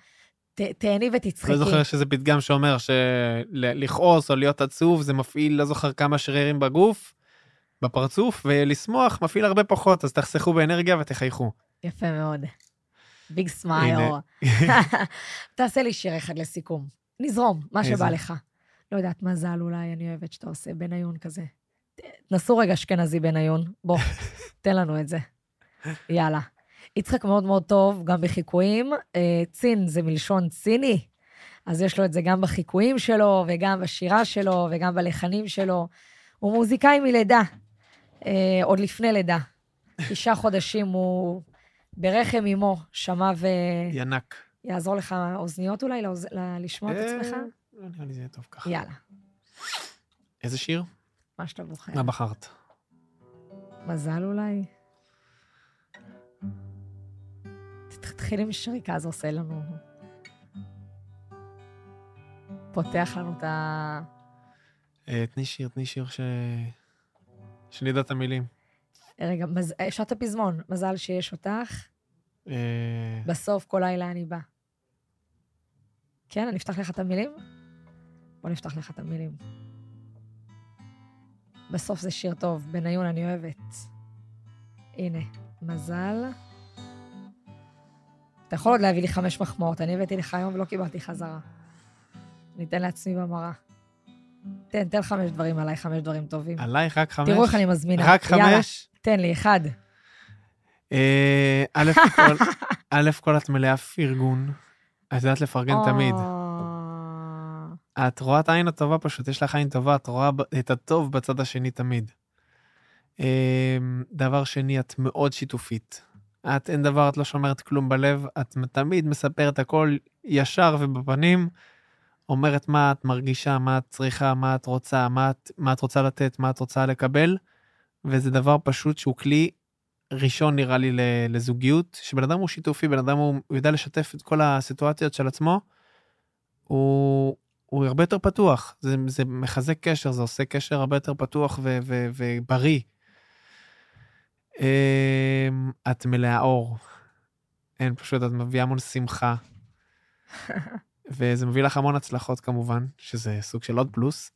Speaker 2: ת- תהני ותצחקי.
Speaker 1: לא זוכר שזה פתגם שאומר שלכעוס או להיות עצוב זה מפעיל לא זוכר כמה שרירים בגוף, בפרצוף, ולשמוח מפעיל הרבה פחות, אז תחסכו באנרגיה ותחייכו.
Speaker 2: יפה מאוד. big
Speaker 1: smile.
Speaker 2: תעשה לי שיר אחד לסיכום. נזרום, מה? שבא לך. לא יודעת, מזל אולי, אני אוהבת שאתה עושה בניון כזה. תנסו רגע אשכנזי בניון, בוא. תן לנו את זה. יאללה. יצחק מאוד מאוד טוב, גם בחיקויים. אה, צין זה מלשון ציני, אז יש לו את זה גם בחיקויים שלו, וגם בשירה שלו, וגם בלחנים שלו. הוא מוזיקאי מלידה, אה, עוד לפני לידה. תשעה חודשים הוא ברחם אמו, שמע ו...
Speaker 1: ינק.
Speaker 2: יעזור לך אוזניות אולי, לאוז... לשמוע את
Speaker 1: אה,
Speaker 2: עצמך?
Speaker 1: לא נראה לי זה יהיה טוב ככה.
Speaker 2: יאללה,
Speaker 1: איזה שיר?
Speaker 2: מה שאתה בוחר.
Speaker 1: מה בחרת?
Speaker 2: מזל אולי? תתחיל עם שריקה, זה עושה לנו... פותח לנו את ה...
Speaker 1: אה, תני שיר, תני שיר ש... שנדע את המילים.
Speaker 2: רגע, מז... אפשר את הפזמון. מזל שיש אותך,
Speaker 1: אה,
Speaker 2: בסוף כל לילה אני בא. כן, אני אפתח לך את המילים? בוא נפתח לך את המילים. בסוף זה שיר טוב, בניון אני אוהבת. הנה, מזל. אתה יכול עוד להביא לי חמש מחמאות, אני הבאתי לך היום ולא קיבלתי חזרה. ניתן לעצמי במראה. תן, תן חמש דברים עליי, חמש דברים טובים.
Speaker 1: עלייך רק חמש?
Speaker 2: תראו איך אני מזמינה.
Speaker 1: רק
Speaker 2: יאללה,
Speaker 1: חמש?
Speaker 2: תן לי, אחד.
Speaker 1: אה, א' כל, את מלאה פרגון. את יודעת לפרגן תמיד.
Speaker 2: אה,
Speaker 1: את רואה את העין הטובה פשוט, יש לך עין טובה, את רואה את הטוב בצד השני תמיד. אה, דבר שני, את מאוד שיתופית. את, אין דבר, את לא שומרת כלום בלב, את תמיד מספרת הכל ישר ובפנים, אומרת מה את מרגישה, מה את צריכה, מה את רוצה, מה את, מה את רוצה לתת, מה את רוצה לקבל, וזה דבר פשוט שהוא כלי ראשון נראה לי לזוגיות, שבן אדם הוא שיתופי, בן אדם הוא, הוא יודע לשתף את כל הסיטואציות של עצמו, הוא, הוא הרבה יותר פתוח, זה, זה מחזק קשר, זה עושה קשר הרבה יותר פתוח ו, ו, ובריא. אמ, את מלאה אור. אין, פשוט את מביאה המון שמחה. וזה מביא לך המון הצלחות כמובן, שזה סוג של עוד פלוס.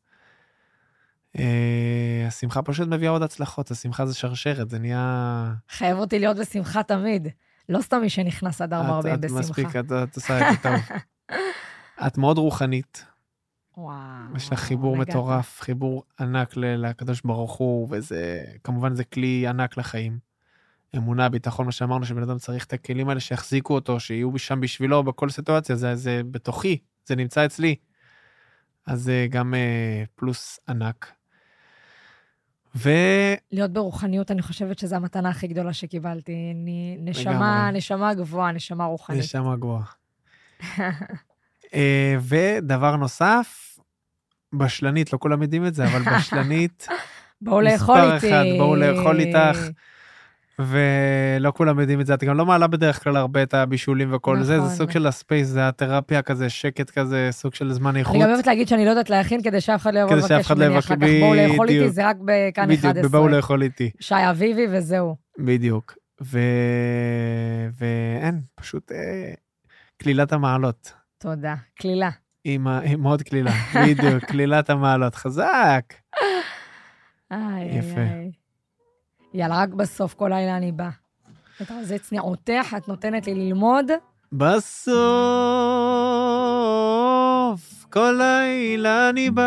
Speaker 1: אה, השמחה פשוט מביאה עוד הצלחות, השמחה זה שרשרת, זה נהיה...
Speaker 2: חייב אותי להיות בשמחה תמיד. לא סתם מי שנכנס אדר
Speaker 1: את-
Speaker 2: מרבה
Speaker 1: את
Speaker 2: בשמחה.
Speaker 1: מספיק, את את עושה את זה טוב. את מאוד רוחנית,
Speaker 2: וואו.
Speaker 1: יש לך חיבור
Speaker 2: נגעת.
Speaker 1: מטורף, חיבור ענק לקדוש ברוך הוא, וזה, כמובן זה כלי ענק לחיים. אמונה, ביטחון, מה שאמרנו, שבן אדם צריך את הכלים האלה שיחזיקו אותו, שיהיו שם בשבילו בכל סיטואציה, זה, זה בתוכי, זה נמצא אצלי. אז זה גם אה, פלוס ענק. ונשמה
Speaker 2: להיות ברוחניות, אני חושבת שזו המתנה הכי גדולה שקיבלתי. אני, נשמה,
Speaker 1: לגמרי.
Speaker 2: נשמה גבוהה, נשמה רוחנית.
Speaker 1: גבוהה. אה, ודבר נוסף, בשלנית, לא כולם יודעים את זה, אבל בשלנית,
Speaker 2: בואו לאכול
Speaker 1: מספר
Speaker 2: איתי.
Speaker 1: אחד, בואו לאכול איתך. ולא כולם יודעים את זה, את גם לא מעלה בדרך כלל הרבה את הבישולים וכל זה,
Speaker 2: נכון.
Speaker 1: זה סוג של הספייס, זה התרפיה כזה, שקט כזה, סוג של זמן איכות.
Speaker 2: אני גם אוהבת להגיד שאני לא יודעת להכין כדי שאף אחד לא יבוא לבקש
Speaker 1: לא
Speaker 2: ממני אחר כך. בואו לאכול איתי,
Speaker 1: בדיוק.
Speaker 2: זה רק בכאן
Speaker 1: בדיוק,
Speaker 2: 11.
Speaker 1: ובאו לאכול איתי,
Speaker 2: שי אביבי וזהו.
Speaker 1: בדיוק. ואין, פשוט אה, קלילת המעלות.
Speaker 2: תודה. קלילה.
Speaker 1: עם. עם עוד קלילה, בדיוק, קלילת המעלות, חזק.
Speaker 2: איי,
Speaker 1: יפה.
Speaker 2: איי. יאללה, רק בסוף, כל לילה אני באה. את זה צניעותך, את נותנת לי ללמוד.
Speaker 1: בסוף, כל לילה אני בא,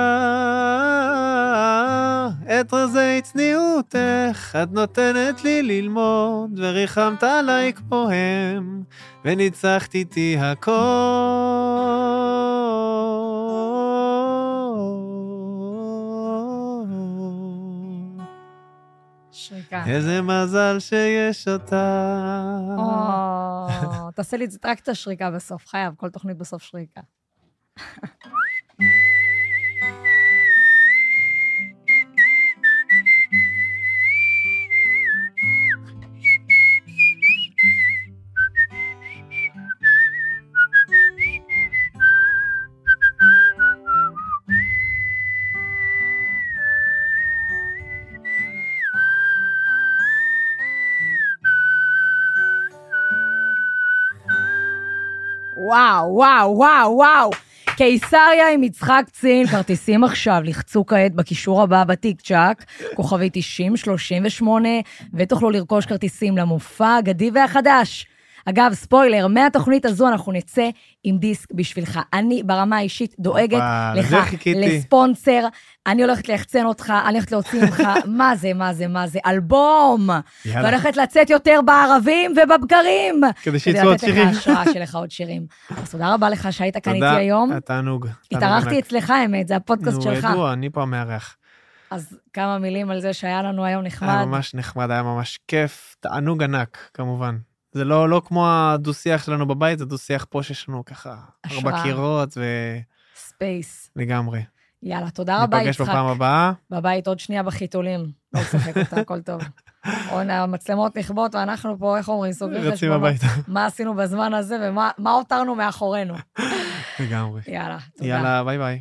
Speaker 1: את רזי צניעותך, את נותנת לי ללמוד, וריחמת עליי כמוהם, וניצחת איתי הכל. איזה מזל שיש אותה.
Speaker 2: או, תעשה לי רק את השריקה בסוף, חייב, כל תוכנית בסוף שריקה. וואו, וואו, וואו. קיסריה עם יצחק צין, כרטיסים עכשיו, לחצו כעת בקישור הבא בטיק צ'אק, כוכבי 9038, ותוכלו לרכוש כרטיסים למופע האגדי והחדש. אגב, ספוילר, מהתוכנית הזו אנחנו נצא עם דיסק בשבילך. אני ברמה האישית דואגת לך. לספונסר, אני הולכת ליחצן אותך, אני הולכת להוציא ממך, מה זה, מה זה, מה זה, אלבום.
Speaker 1: יאללה,
Speaker 2: והולכת לצאת יותר בערבים ובבקרים.
Speaker 1: כדי שיצאו עוד
Speaker 2: כדי
Speaker 1: שירים.
Speaker 2: לתת לך השראה שלך עוד שירים. אז תודה רבה לך שהיית כאן איתי
Speaker 1: תודה,
Speaker 2: היום.
Speaker 1: התענוג. תענוג
Speaker 2: התארחתי. אצלך, האמת, זה הפודקאסט
Speaker 1: נו,
Speaker 2: שלך.
Speaker 1: ידוע, אני פה המארח.
Speaker 2: אז כמה מילים על זה שהיה לנו היום
Speaker 1: היה
Speaker 2: נחמד.
Speaker 1: ממש נחמד, היה ממש כיף, תענוג ענק, כמובן. זה לא, לא כמו הדו-שיח שלנו בבית, זה דו-שיח פה שיש לנו ככה ארבע. קירות
Speaker 2: space.
Speaker 1: ולגמרי.
Speaker 2: יאללה, תודה רבה,
Speaker 1: ניפגש
Speaker 2: יצחק.
Speaker 1: בפעם הבאה.
Speaker 2: בבית עוד שנייה בחיתולים. לא לשחק אותה, הכל טוב. רון, המצלמות נכבות, ואנחנו פה, איך אומרים, סוגרים
Speaker 1: רצים
Speaker 2: חשבונות.
Speaker 1: הביתה.
Speaker 2: מה עשינו בזמן הזה ומה מה הותרנו מאחורינו.
Speaker 1: לגמרי.
Speaker 2: יאללה, תודה.
Speaker 1: יאללה, ביי ביי.